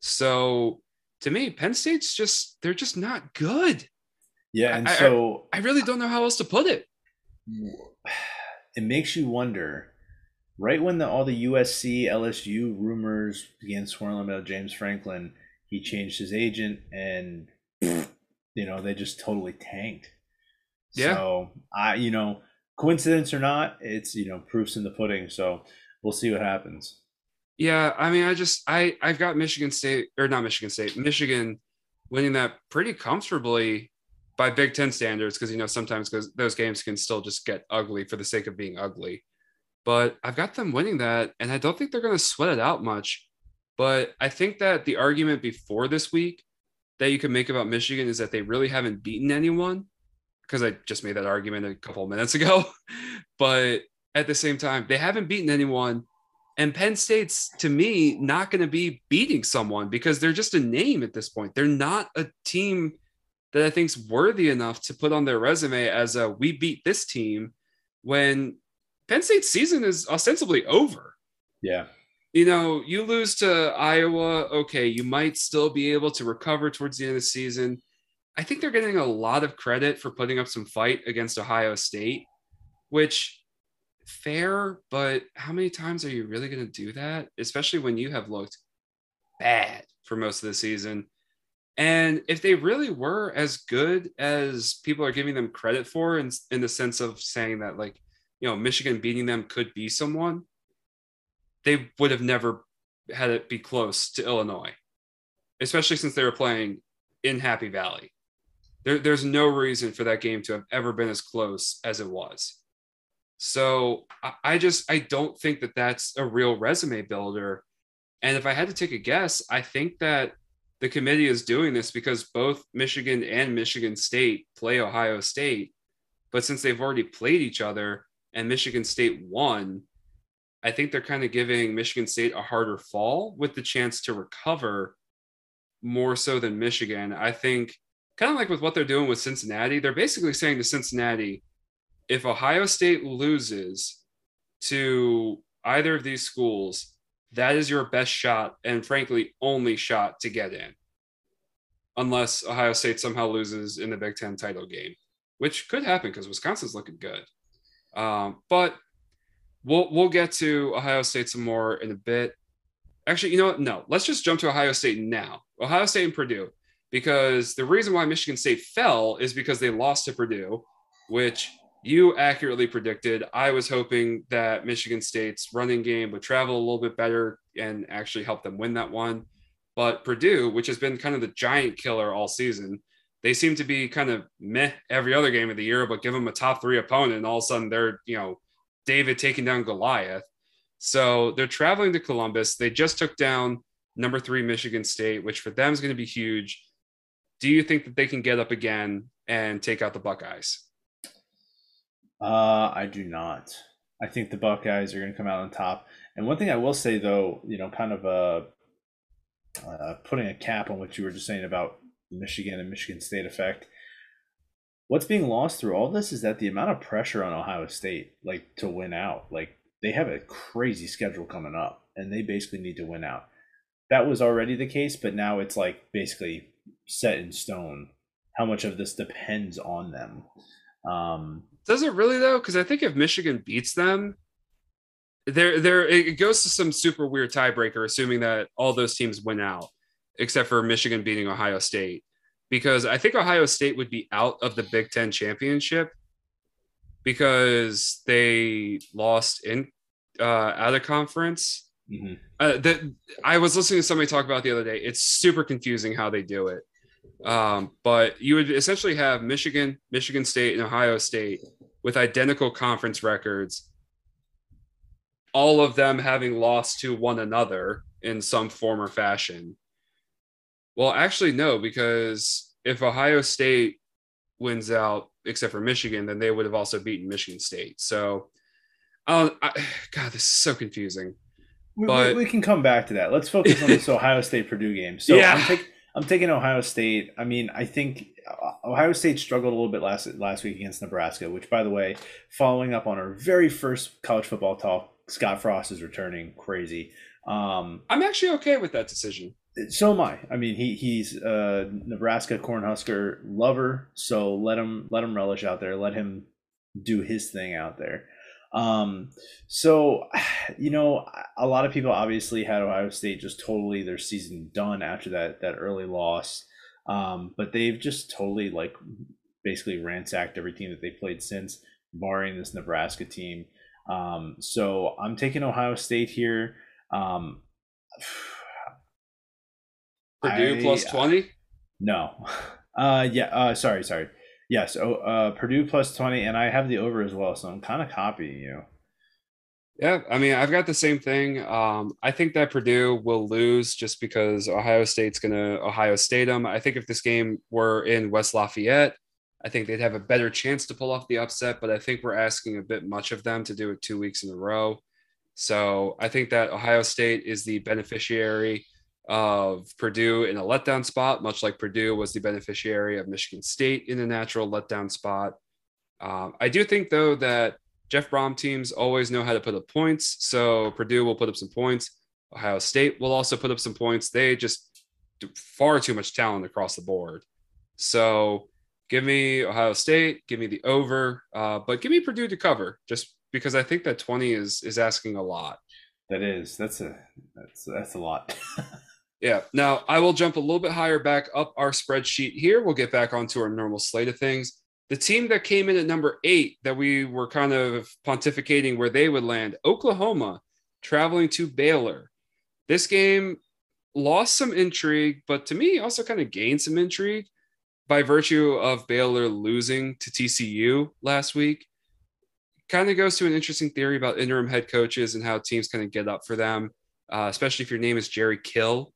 So to me, Penn State's just, they're just not good. Yeah. And I, so I, I really don't know how else to put it. It makes you wonder right when the, all the USC, LSU rumors began swirling about James Franklin, he changed his agent and, you know, they just totally tanked. Yeah. So I, you know, coincidence or not, it's you know proofs in the pudding. So we'll see what happens. Yeah, I mean, I just I I've got Michigan State or not Michigan State, Michigan winning that pretty comfortably by Big Ten standards because you know sometimes those games can still just get ugly for the sake of being ugly. But I've got them winning that, and I don't think they're going to sweat it out much. But I think that the argument before this week that you can make about Michigan is that they really haven't beaten anyone because I just made that argument a couple minutes *laughs* ago. but at the same time, they haven't beaten anyone. And Penn State's, to me, not going to be beating someone because they're just a name at this point. They're not a team that I think's worthy enough to put on their resume as a we beat this team when Penn State's season is ostensibly over. Yeah. You know, you lose to Iowa, okay, you might still be able to recover towards the end of the season. I think they're getting a lot of credit for putting up some fight against Ohio State, which fair, but how many times are you really going to do that? Especially when you have looked bad for most of the season. And if they really were as good as people are giving them credit for, in, in the sense of saying that, like, you know, Michigan beating them could be someone, they would have never had it be close to Illinois, especially since they were playing in Happy Valley. There, there's no reason for that game to have ever been as close as it was. So I, I just I don't think that that's a real resume builder. And if I had to take a guess, I think that the committee is doing this because both Michigan and Michigan State play Ohio State. But since they've already played each other and Michigan State won, I think they're kind of giving Michigan State a harder fall with the chance to recover more so than Michigan. I think kind of like with what they're doing with Cincinnati, they're basically saying to Cincinnati, if Ohio State loses to either of these schools, that is your best shot and frankly only shot to get in. Unless Ohio State somehow loses in the Big Ten title game, which could happen because Wisconsin's looking good. Um, but we'll we'll get to Ohio State some more in a bit. Actually, you know what? No, let's just jump to Ohio State now. Ohio State and Purdue because the reason why Michigan State fell is because they lost to Purdue, which you accurately predicted. I was hoping that Michigan State's running game would travel a little bit better and actually help them win that one. But Purdue, which has been kind of the giant killer all season, they seem to be kind of meh every other game of the year, but give them a top three opponent, and all of a sudden they're, you know, David taking down Goliath. So they're traveling to Columbus. They just took down number three Michigan State, which for them is going to be huge. Do you think that they can get up again and take out the Buckeyes? Uh, I do not. I think the Buckeyes are going to come out on top. And one thing I will say, though, you know, kind of uh, uh, putting a cap on what you were just saying about Michigan and Michigan State effect. What's being lost through all this is that the amount of pressure on Ohio State, like to win out, like they have a crazy schedule coming up, and they basically need to win out. That was already the case, but now it's like basically set in stone how much of this depends on them. Um, Does it really though? Because I think if Michigan beats them, there there it goes to some super weird tiebreaker, assuming that all those teams win out, except for Michigan beating Ohio State. Because I think Ohio State would be out of the Big Ten championship because they lost in uh, out of conference. Mm-hmm. Uh, that I was listening to somebody talk about the other day. It's super confusing how they do it. Um, but you would essentially have Michigan, Michigan State, and Ohio State with identical conference records, all of them having lost to one another in some form or fashion. Well, actually, no, because if Ohio State wins out, except for Michigan, then they would have also beaten Michigan State. So, I, *sighs* God, this is so confusing. We, but we, we, can come back to that. Let's focus on this *laughs* Ohio State Purdue game. So, yeah. I'm, take, I'm taking Ohio State. I mean, I think Ohio State struggled a little bit last last week against Nebraska, which, by the way, following up on our very first college football talk, Scott Frost is returning. Crazy. Um, I'm actually okay with that decision. So am I. I mean, he he's a Nebraska Cornhusker lover, so let him let him relish out there. Let him do his thing out there. Um, so, you know, a lot of people obviously had Ohio State just totally their season done after that that early loss. Um, but they've just totally like basically ransacked every team that they played since, barring this Nebraska team. Um, so I'm taking Ohio State here. Um, *sighs* Purdue I, plus twenty. No, *laughs* uh, yeah. Uh, sorry, sorry. Yes, oh, uh, Purdue plus twenty, and I have the over as well, so I'm kind of copying you. Yeah, I mean, I've got the same thing. Um, I think that Purdue will lose just because Ohio State's going to Ohio State them. I think if this game were in West Lafayette, I think they'd have a better chance to pull off the upset, but I think we're asking a bit much of them to do it two weeks in a row. So I think that Ohio State is the beneficiary of Purdue in a letdown spot, much like Purdue was the beneficiary of Michigan State in a natural letdown spot. Um, I do think, though, that Jeff Brohm teams always know how to put up points. So Purdue will put up some points. Ohio State will also put up some points. They just do far too much talent across the board. So give me Ohio State, give me the over, uh, but give me Purdue to cover just because I think that 20 is is asking a lot. That is. That's a that's that's a lot. *laughs* Yeah. Now I will jump a little bit higher back up our spreadsheet here. We'll get back onto our normal slate of things. The team that came in at number eight that we were kind of pontificating where they would land, Oklahoma, traveling to Baylor. This game lost some intrigue, but to me also kind of gained some intrigue by virtue of Baylor losing to TCU last week. Kind of goes to an interesting theory about interim head coaches and how teams kind of get up for them, uh, especially if your name is Jerry Kill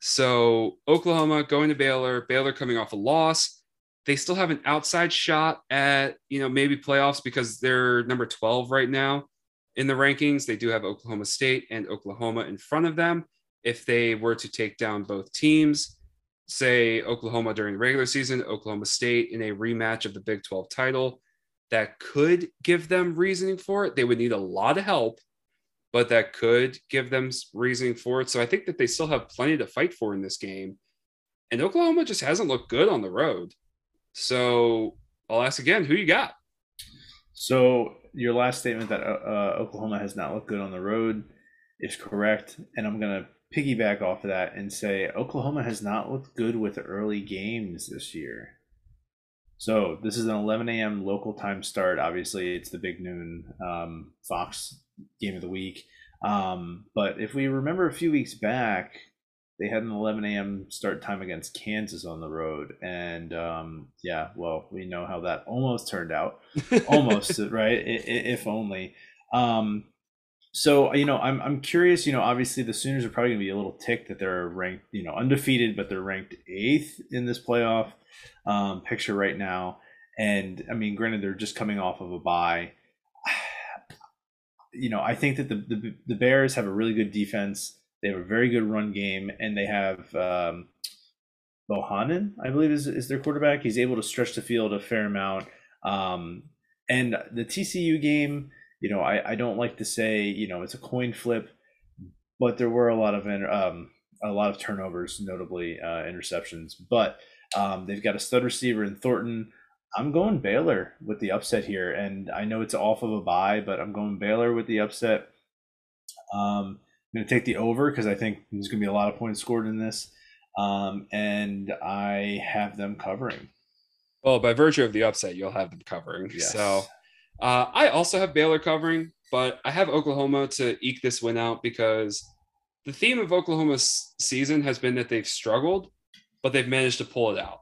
so Oklahoma going to Baylor, Baylor coming off a loss. They still have an outside shot at, you know, maybe playoffs because they're number 12 right now in the rankings. They do have Oklahoma State and Oklahoma in front of them. If they were to take down both teams, say Oklahoma during the regular season, Oklahoma State in a rematch of the Big 12 title, that could give them reasoning for it. They would need a lot of help but that could give them reasoning for it. So I think that they still have plenty to fight for in this game. And Oklahoma just hasn't looked good on the road. So I'll ask again, who you got? So your last statement that uh, uh Oklahoma has not looked good on the road is correct, and I'm gonna piggyback off of that and say Oklahoma has not looked good with early games this year. So this is an 11 a.m. local time start. Obviously, it's the big noon um, Fox game of the week. Um, but if we remember a few weeks back, they had an 11 a.m. start time against Kansas on the road, and um, yeah, well, we know how that almost turned out. *laughs* almost right, if only. Um, so you know, I'm I'm curious. You know, obviously the Sooners are probably going to be a little ticked that they're ranked, you know, undefeated, but they're ranked eighth in this playoff um, picture right now. And I mean, granted, they're just coming off of a bye. *sighs* You know, I think that the, the the Bears have a really good defense. They have a very good run game, and they have um, Bohanon, I believe, is, is their quarterback. He's able to stretch the field a fair amount. Um, and the TCU game, you know, I, I don't like to say, you know, it's a coin flip, but there were a lot of um, a lot of turnovers, notably uh, interceptions. But um, they've got a stud receiver in Thornton. I'm going Baylor with the upset here, and I know it's off of a bye, but I'm going Baylor with the upset. Um, going to take the over because I think there's going to be a lot of points scored in this. Um, and I have them covering. Well, by virtue of the upset, you'll have them covering. Yes. So uh, I also have Baylor covering, but I have Oklahoma to eke this win out because the theme of Oklahoma's season has been that they've struggled, but they've managed to pull it out.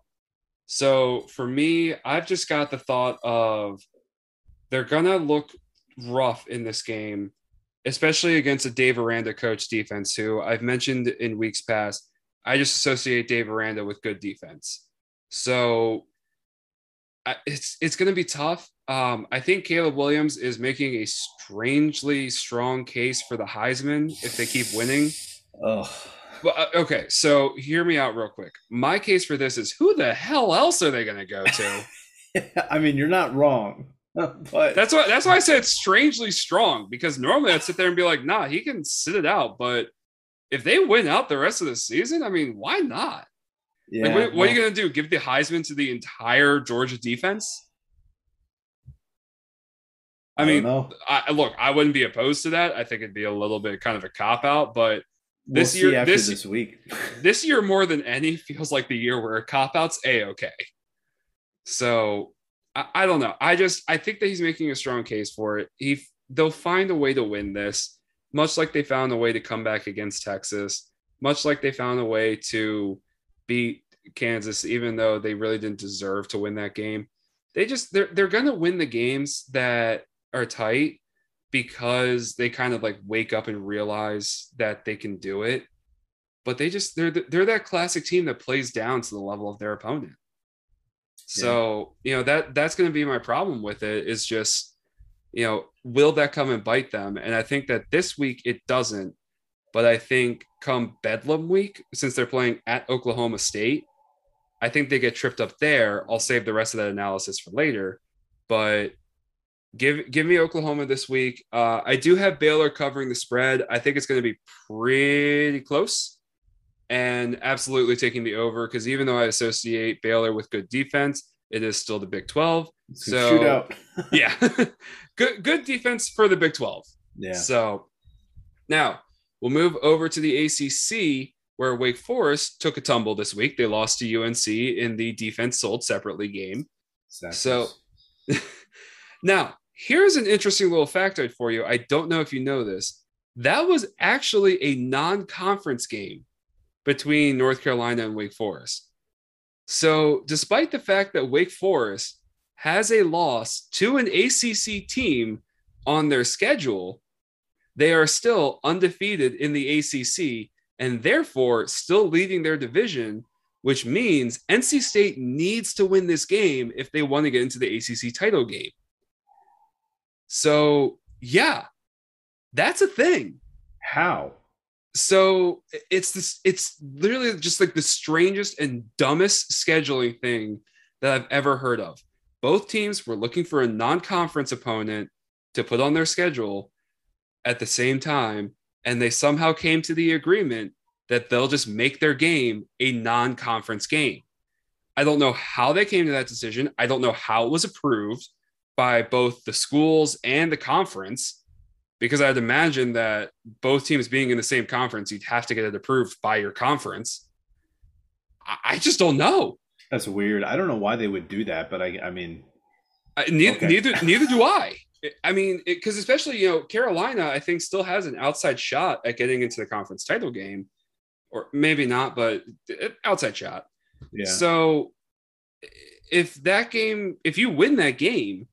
So for me, I've just got the thought of they're going to look rough in this game especially against a Dave Aranda coach defense, who I've mentioned in weeks past. I just associate Dave Aranda with good defense. So it's it's going to be tough. Um, I think Caleb Williams is making a strangely strong case for the Heisman if they keep winning. Oh. Well, uh, okay, so hear me out real quick. My case for this is who the hell else are they going to go to? *laughs* I mean, you're not wrong. *laughs* but that's why that's why I said it's strangely strong because normally I'd sit there and be like, nah, he can sit it out. But if they win out the rest of the season, I mean, why not? Yeah, like, what, what well, are you gonna do? Give the Heisman to the entire Georgia defense? I, I mean, I, look, I wouldn't be opposed to that. I think it'd be a little bit kind of a cop out, but this we'll year, this, this week, *laughs* this year more than any feels like the year where cop outs a okay. So I, I don't know. I just I think that he's making a strong case for it. He they'll find a way to win this, much like they found a way to come back against Texas, much like they found a way to beat Kansas, even though they really didn't deserve to win that game. They just they're they're gonna win the games that are tight because they kind of like wake up and realize that they can do it. But they just they're they're that classic team that plays down to the level of their opponent. So, you know, that that's going to be my problem with it is just, you know, will that come and bite them? And I think that this week it doesn't. But I think come Bedlam week, since they're playing at Oklahoma State, I think they get tripped up there. I'll save the rest of that analysis for later. But give give me Oklahoma this week. Uh, I do have Baylor covering the spread. I think it's going to be pretty close and absolutely taking the over because even though I associate Baylor with good defense, it is still the Big 12. So *laughs* yeah, *laughs* good good defense for the Big 12. Yeah. So now we'll move over to the ACC where Wake Forest took a tumble this week. They lost to UNC in the defense sold separately game. So *laughs* now here's an interesting little factoid for you. I don't know if you know this. That was actually a non-conference game between North Carolina and Wake Forest. So, despite the fact that Wake Forest has a loss to an ACC team on their schedule, they are still undefeated in the ACC and therefore still leading their division, which means NC State needs to win this game if they want to get into the ACC title game. So, yeah, that's a thing. How? So it's this it's literally just like the strangest and dumbest scheduling thing that I've ever heard of. Both teams were looking for a non-conference opponent to put on their schedule at the same time and they somehow came to the agreement that they'll just make their game a non-conference game. I don't know how they came to that decision. I don't know how it was approved by both the schools and the conference because I'd imagine that both teams being in the same conference, you'd have to get it approved by your conference. I, just don't know. That's weird. I don't know why they would do that, but I, I mean, I, neither, okay. neither, *laughs* neither do I. I mean, because especially you know Carolina, I think still has an outside shot at getting into the conference title game or maybe not, but uh, outside shot. Yeah. So if that game, if you win that game,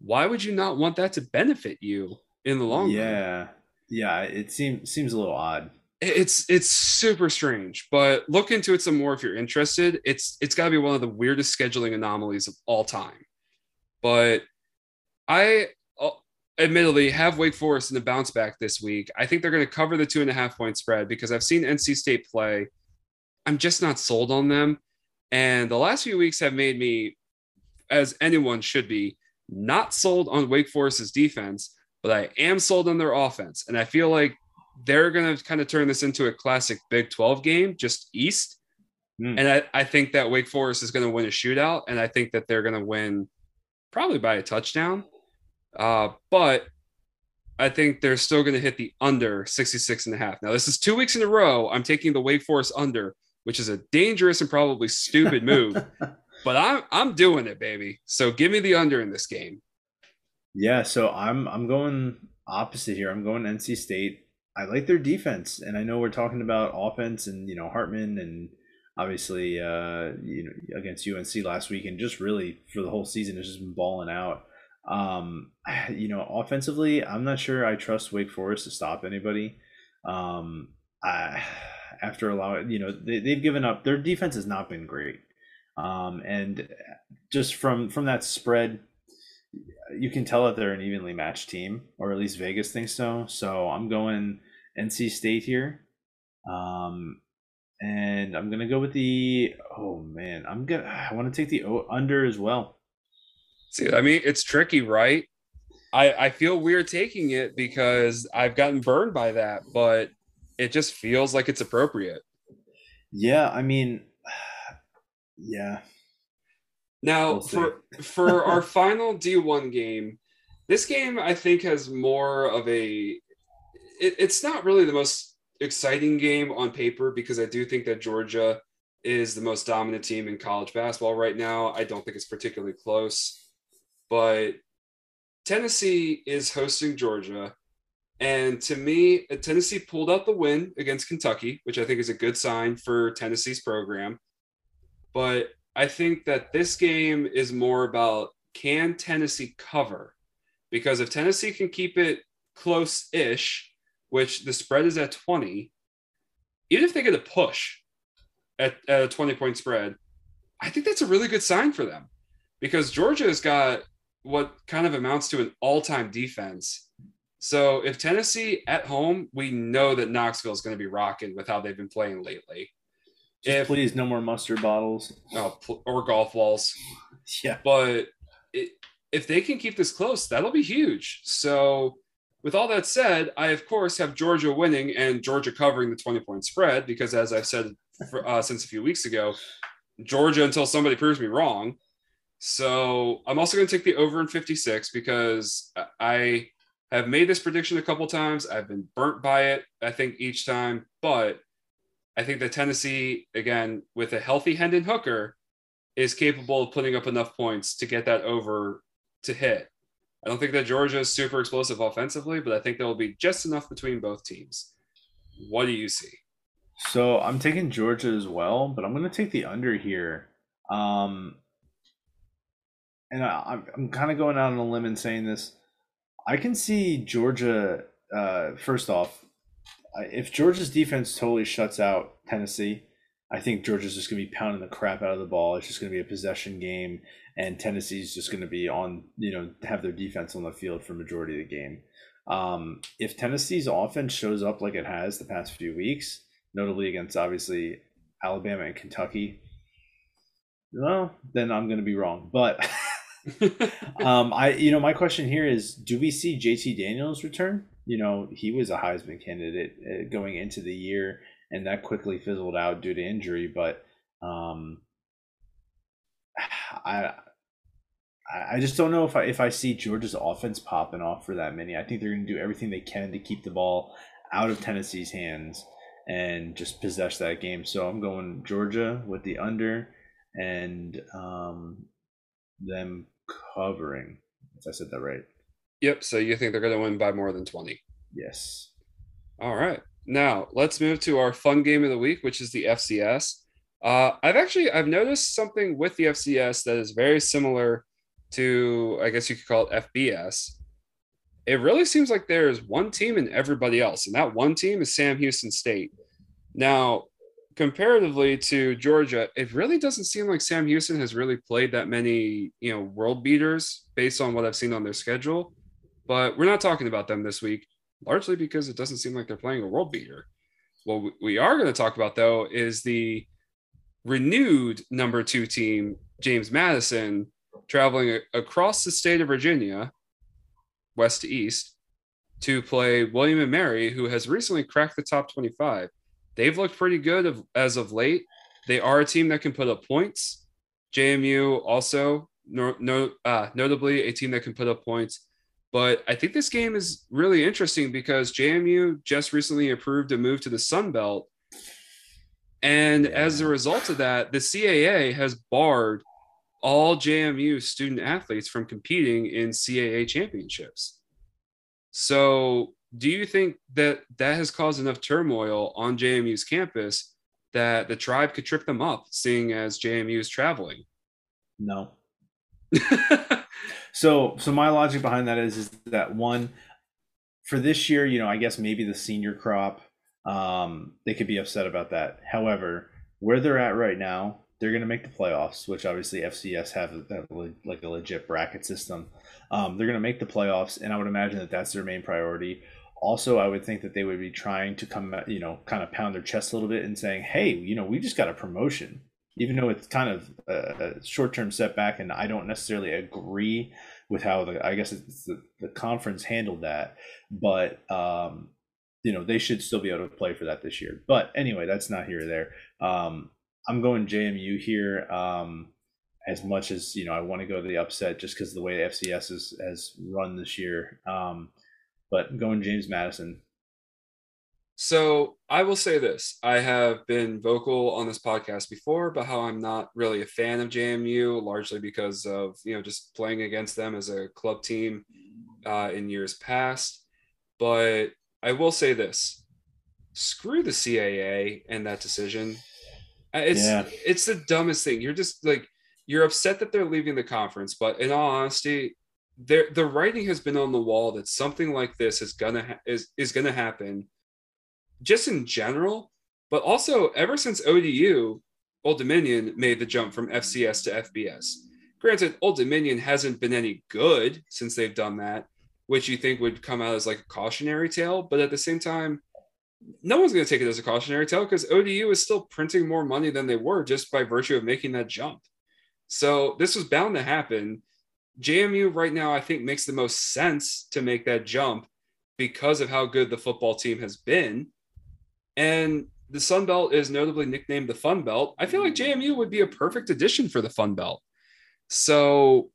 why would you not want that to benefit you in the long yeah. run? Yeah. Yeah. It seems seems a little odd. It's it's super strange, but look into it some more if you're interested. It's it's got to be one of the weirdest scheduling anomalies of all time. But I uh, admittedly have Wake Forest in the bounce back this week. I think they're going to cover the two and a half point spread because I've seen NC State play. I'm just not sold on them. And the last few weeks have made me, as anyone should be, not sold on Wake Forest's defense, but I am sold on their offense. And I feel like they're going to kind of turn this into a classic Big 12 game, just East. Mm. And I, I think that Wake Forest is going to win a shootout. And I think that they're going to win probably by a touchdown. Uh, but I think they're still going to hit the under 66 and a half. Now, this is two weeks in a row. I'm taking the Wake Forest under, which is a dangerous and probably stupid move. *laughs* but I'm I'm doing it, baby. So give me the under in this game. Yeah, so I'm I'm going opposite here. I'm going NC State. I like their defense, and I know we're talking about offense and you know Hartman and obviously uh, you know against UNC last week, and just really for the whole season has just been balling out. Um, *sighs* you know, offensively, I'm not sure I trust Wake Forest to stop anybody. Um, I, *sighs* after allowing, you know, they, they've given up. Their defense has not been great. Um, and just from from that spread, you can tell that they're an evenly matched team, or at least Vegas thinks so. So I'm going NC State here. Um, and I'm gonna go with the. Oh man, I'm gonna. I want to take the under as well. See, I mean, it's tricky, right? I I feel weird taking it because I've gotten burned by that, but it just feels like it's appropriate. Yeah, I mean, *sighs* yeah. Now We'll for for *laughs* our final D1 game, this game I think has more of a it, it's not really the most exciting game on paper because I do think that Georgia is the most dominant team in college basketball right now. I don't think it's particularly close. But Tennessee is hosting Georgia. And to me, uh, Tennessee pulled out the win against Kentucky, which I think is a good sign for Tennessee's program. But I think that this game is more about can Tennessee cover? Because if Tennessee can keep it close ish, which the spread is at 20, even if they get a push at, at a 20 point spread, I think that's a really good sign for them because Georgia has got what kind of amounts to an all time defense. So if Tennessee at home, we know that Knoxville is going to be rocking with how they've been playing lately. Just If- please, no more mustard bottles. Pl- or golf balls. *laughs* Yeah. But it, if they can keep this close, that'll be huge. So, with all that said, I of course have Georgia winning and Georgia covering the 20 point spread because, as I've said for, uh, since a few weeks ago, Georgia until somebody proves me wrong. So, I'm also going to take the over in 56 because I have made this prediction a couple times. I've been burnt by it, I think, each time. But I think that Tennessee, again, with a healthy Hendon Hooker, is capable of putting up enough points to get that over to hit. I don't think that Georgia is super explosive offensively, but I think there will be just enough between both teams. What do you see? So I'm taking Georgia as well, but I'm going to take the under here. Um, and I, I'm, I'm kind of going out on a limb and saying this. I can see Georgia. Uh, first off, if Georgia's defense totally shuts out Tennessee, I think Georgia's just going to be pounding the crap out of the ball. It's just going to be a possession game, and Tennessee's just going to be on, you know, have their defense on the field for majority of the game. Um, if Tennessee's offense shows up like it has the past few weeks, notably against obviously Alabama and Kentucky, well, then I'm going to be wrong. But *laughs* *laughs* um, I, you know, my question here is: Do we see JT Daniels return? You know, he was a Heisman candidate uh, going into the year, and that quickly fizzled out due to injury. But um, *sighs* I, I just don't know if I if I see Georgia's offense popping off for that many. I think they're going to do everything they can to keep the ball out of Tennessee's hands and just possess that game. So I'm going Georgia with the under and um, them covering. If I said that right, yep. So you think they're going to win by more than 20? yes. All right. Now let's move to our fun game of the week, which is the FCS. Uh, I've actually I've noticed something with the FCS that is very similar to I guess you could call it FBS. It really seems like there is one team and everybody else, and that one team is Sam Houston State. Now, comparatively to Georgia, it really doesn't seem like Sam Houston has really played that many, you know, world beaters based on what I've seen on their schedule. But we're not talking about them this week, largely because it doesn't seem like they're playing a world beater. What we are going to talk about, though, is the renewed number two team, James Madison, traveling across the state of Virginia, west to east, to play William and Mary, who has recently cracked the top 25 they've looked pretty good as of late. They are a team that can put up points. JMU also, no, no, uh, notably, a team that can put up points. But I think this game is really interesting because JMU just recently approved a move to the Sun Belt. And yeah. as a result of that, the CAA has barred all JMU student athletes from competing in CAA championships. So do you think that that has caused enough turmoil on JMU's campus that the tribe could trip them up, seeing as JMU is traveling? No. *laughs* so, so my logic behind that is, is that one for this year, you know, I guess maybe the senior crop, um, they could be upset about that. However, where they're at right now, they're going to make the playoffs, which obviously FCS have, like a legit bracket system. Um, they're going to make the playoffs, and I would imagine that that's their main priority. Also, I would think that they would be trying to come, you know, kind of pound their chest a little bit and saying, "Hey, you know, we just got a promotion." Even though it's kind of a, short-term setback, and I don't necessarily agree with how the I guess the, the conference handled that, but um, you know they should still be able to play for that this year. But anyway, that's not here or there. Um, I'm going JMU here. Um, as much as you know, I want to go to the upset just because the way the FCS has, has run this year. Um, but going James Madison. So I will say this: I have been vocal on this podcast before about how I'm not really a fan of JMU, largely because of you know just playing against them as a club team uh, in years past. But I will say this: screw the CAA and that decision. Uh, it's yeah. it's the dumbest thing. You're just like you're upset that they're leaving the conference, but in all honesty, there the writing has been on the wall that something like this is gonna ha- is is gonna happen, just in general, but also ever since ODU, Old Dominion made the jump from FCS to FBS. Granted, Old Dominion hasn't been any good since they've done that, which you think would come out as like a cautionary tale, but at the same time, no one's going to take it as a cautionary tale because ODU is still printing more money than they were just by virtue of making that jump. So this was bound to happen. JMU right now, I think, makes the most sense to make that jump because of how good the football team has been. And the Sun Belt is notably nicknamed the Fun Belt. I feel like JMU would be a perfect addition for the Fun Belt. So,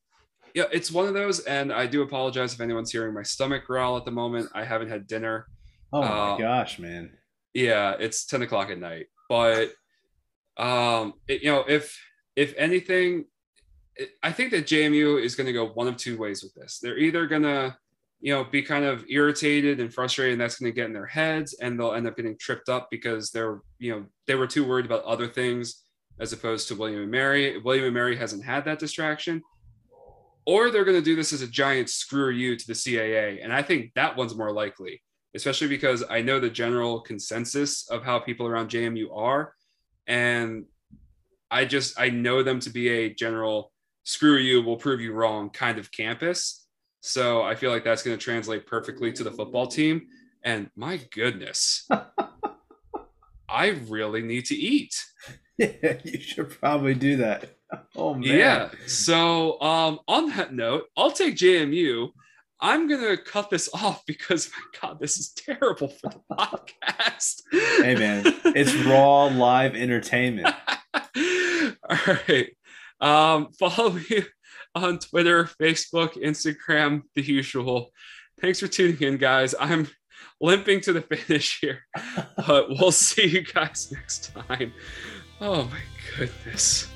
yeah, it's one of those. And I do apologize if anyone's hearing my stomach growl at the moment. I haven't had dinner. Oh my uh, gosh, man. Yeah, it's 10 o'clock at night. But, um, it, you know, if if anything, I think that JMU is going to go one of two ways with this. They're either going to, you know, be kind of irritated and frustrated, and that's going to get in their heads, and they'll end up getting tripped up because they're, you know, they were too worried about other things as opposed to William and Mary. William and Mary hasn't had that distraction, or they're going to do this as a giant screw you to the CAA, and I think that one's more likely, especially because I know the general consensus of how people around JMU are, and I just I know them to be a general screw you, we'll prove you wrong kind of campus. So I feel like that's going to translate perfectly to the football team. And my goodness, *laughs* I really need to eat. Yeah, *laughs* you should probably do that. *laughs* Oh man. Yeah. So um, on that note, I'll take JMU. I'm gonna cut this off because my God, this is terrible for the podcast. hey man, it's raw live entertainment. All right. Um, follow me on Twitter, Facebook, Instagram, the usual. Thanks for tuning in, guys. I'm limping to the *laughs* finish here, but we'll see you guys *laughs* next time. Oh my goodness.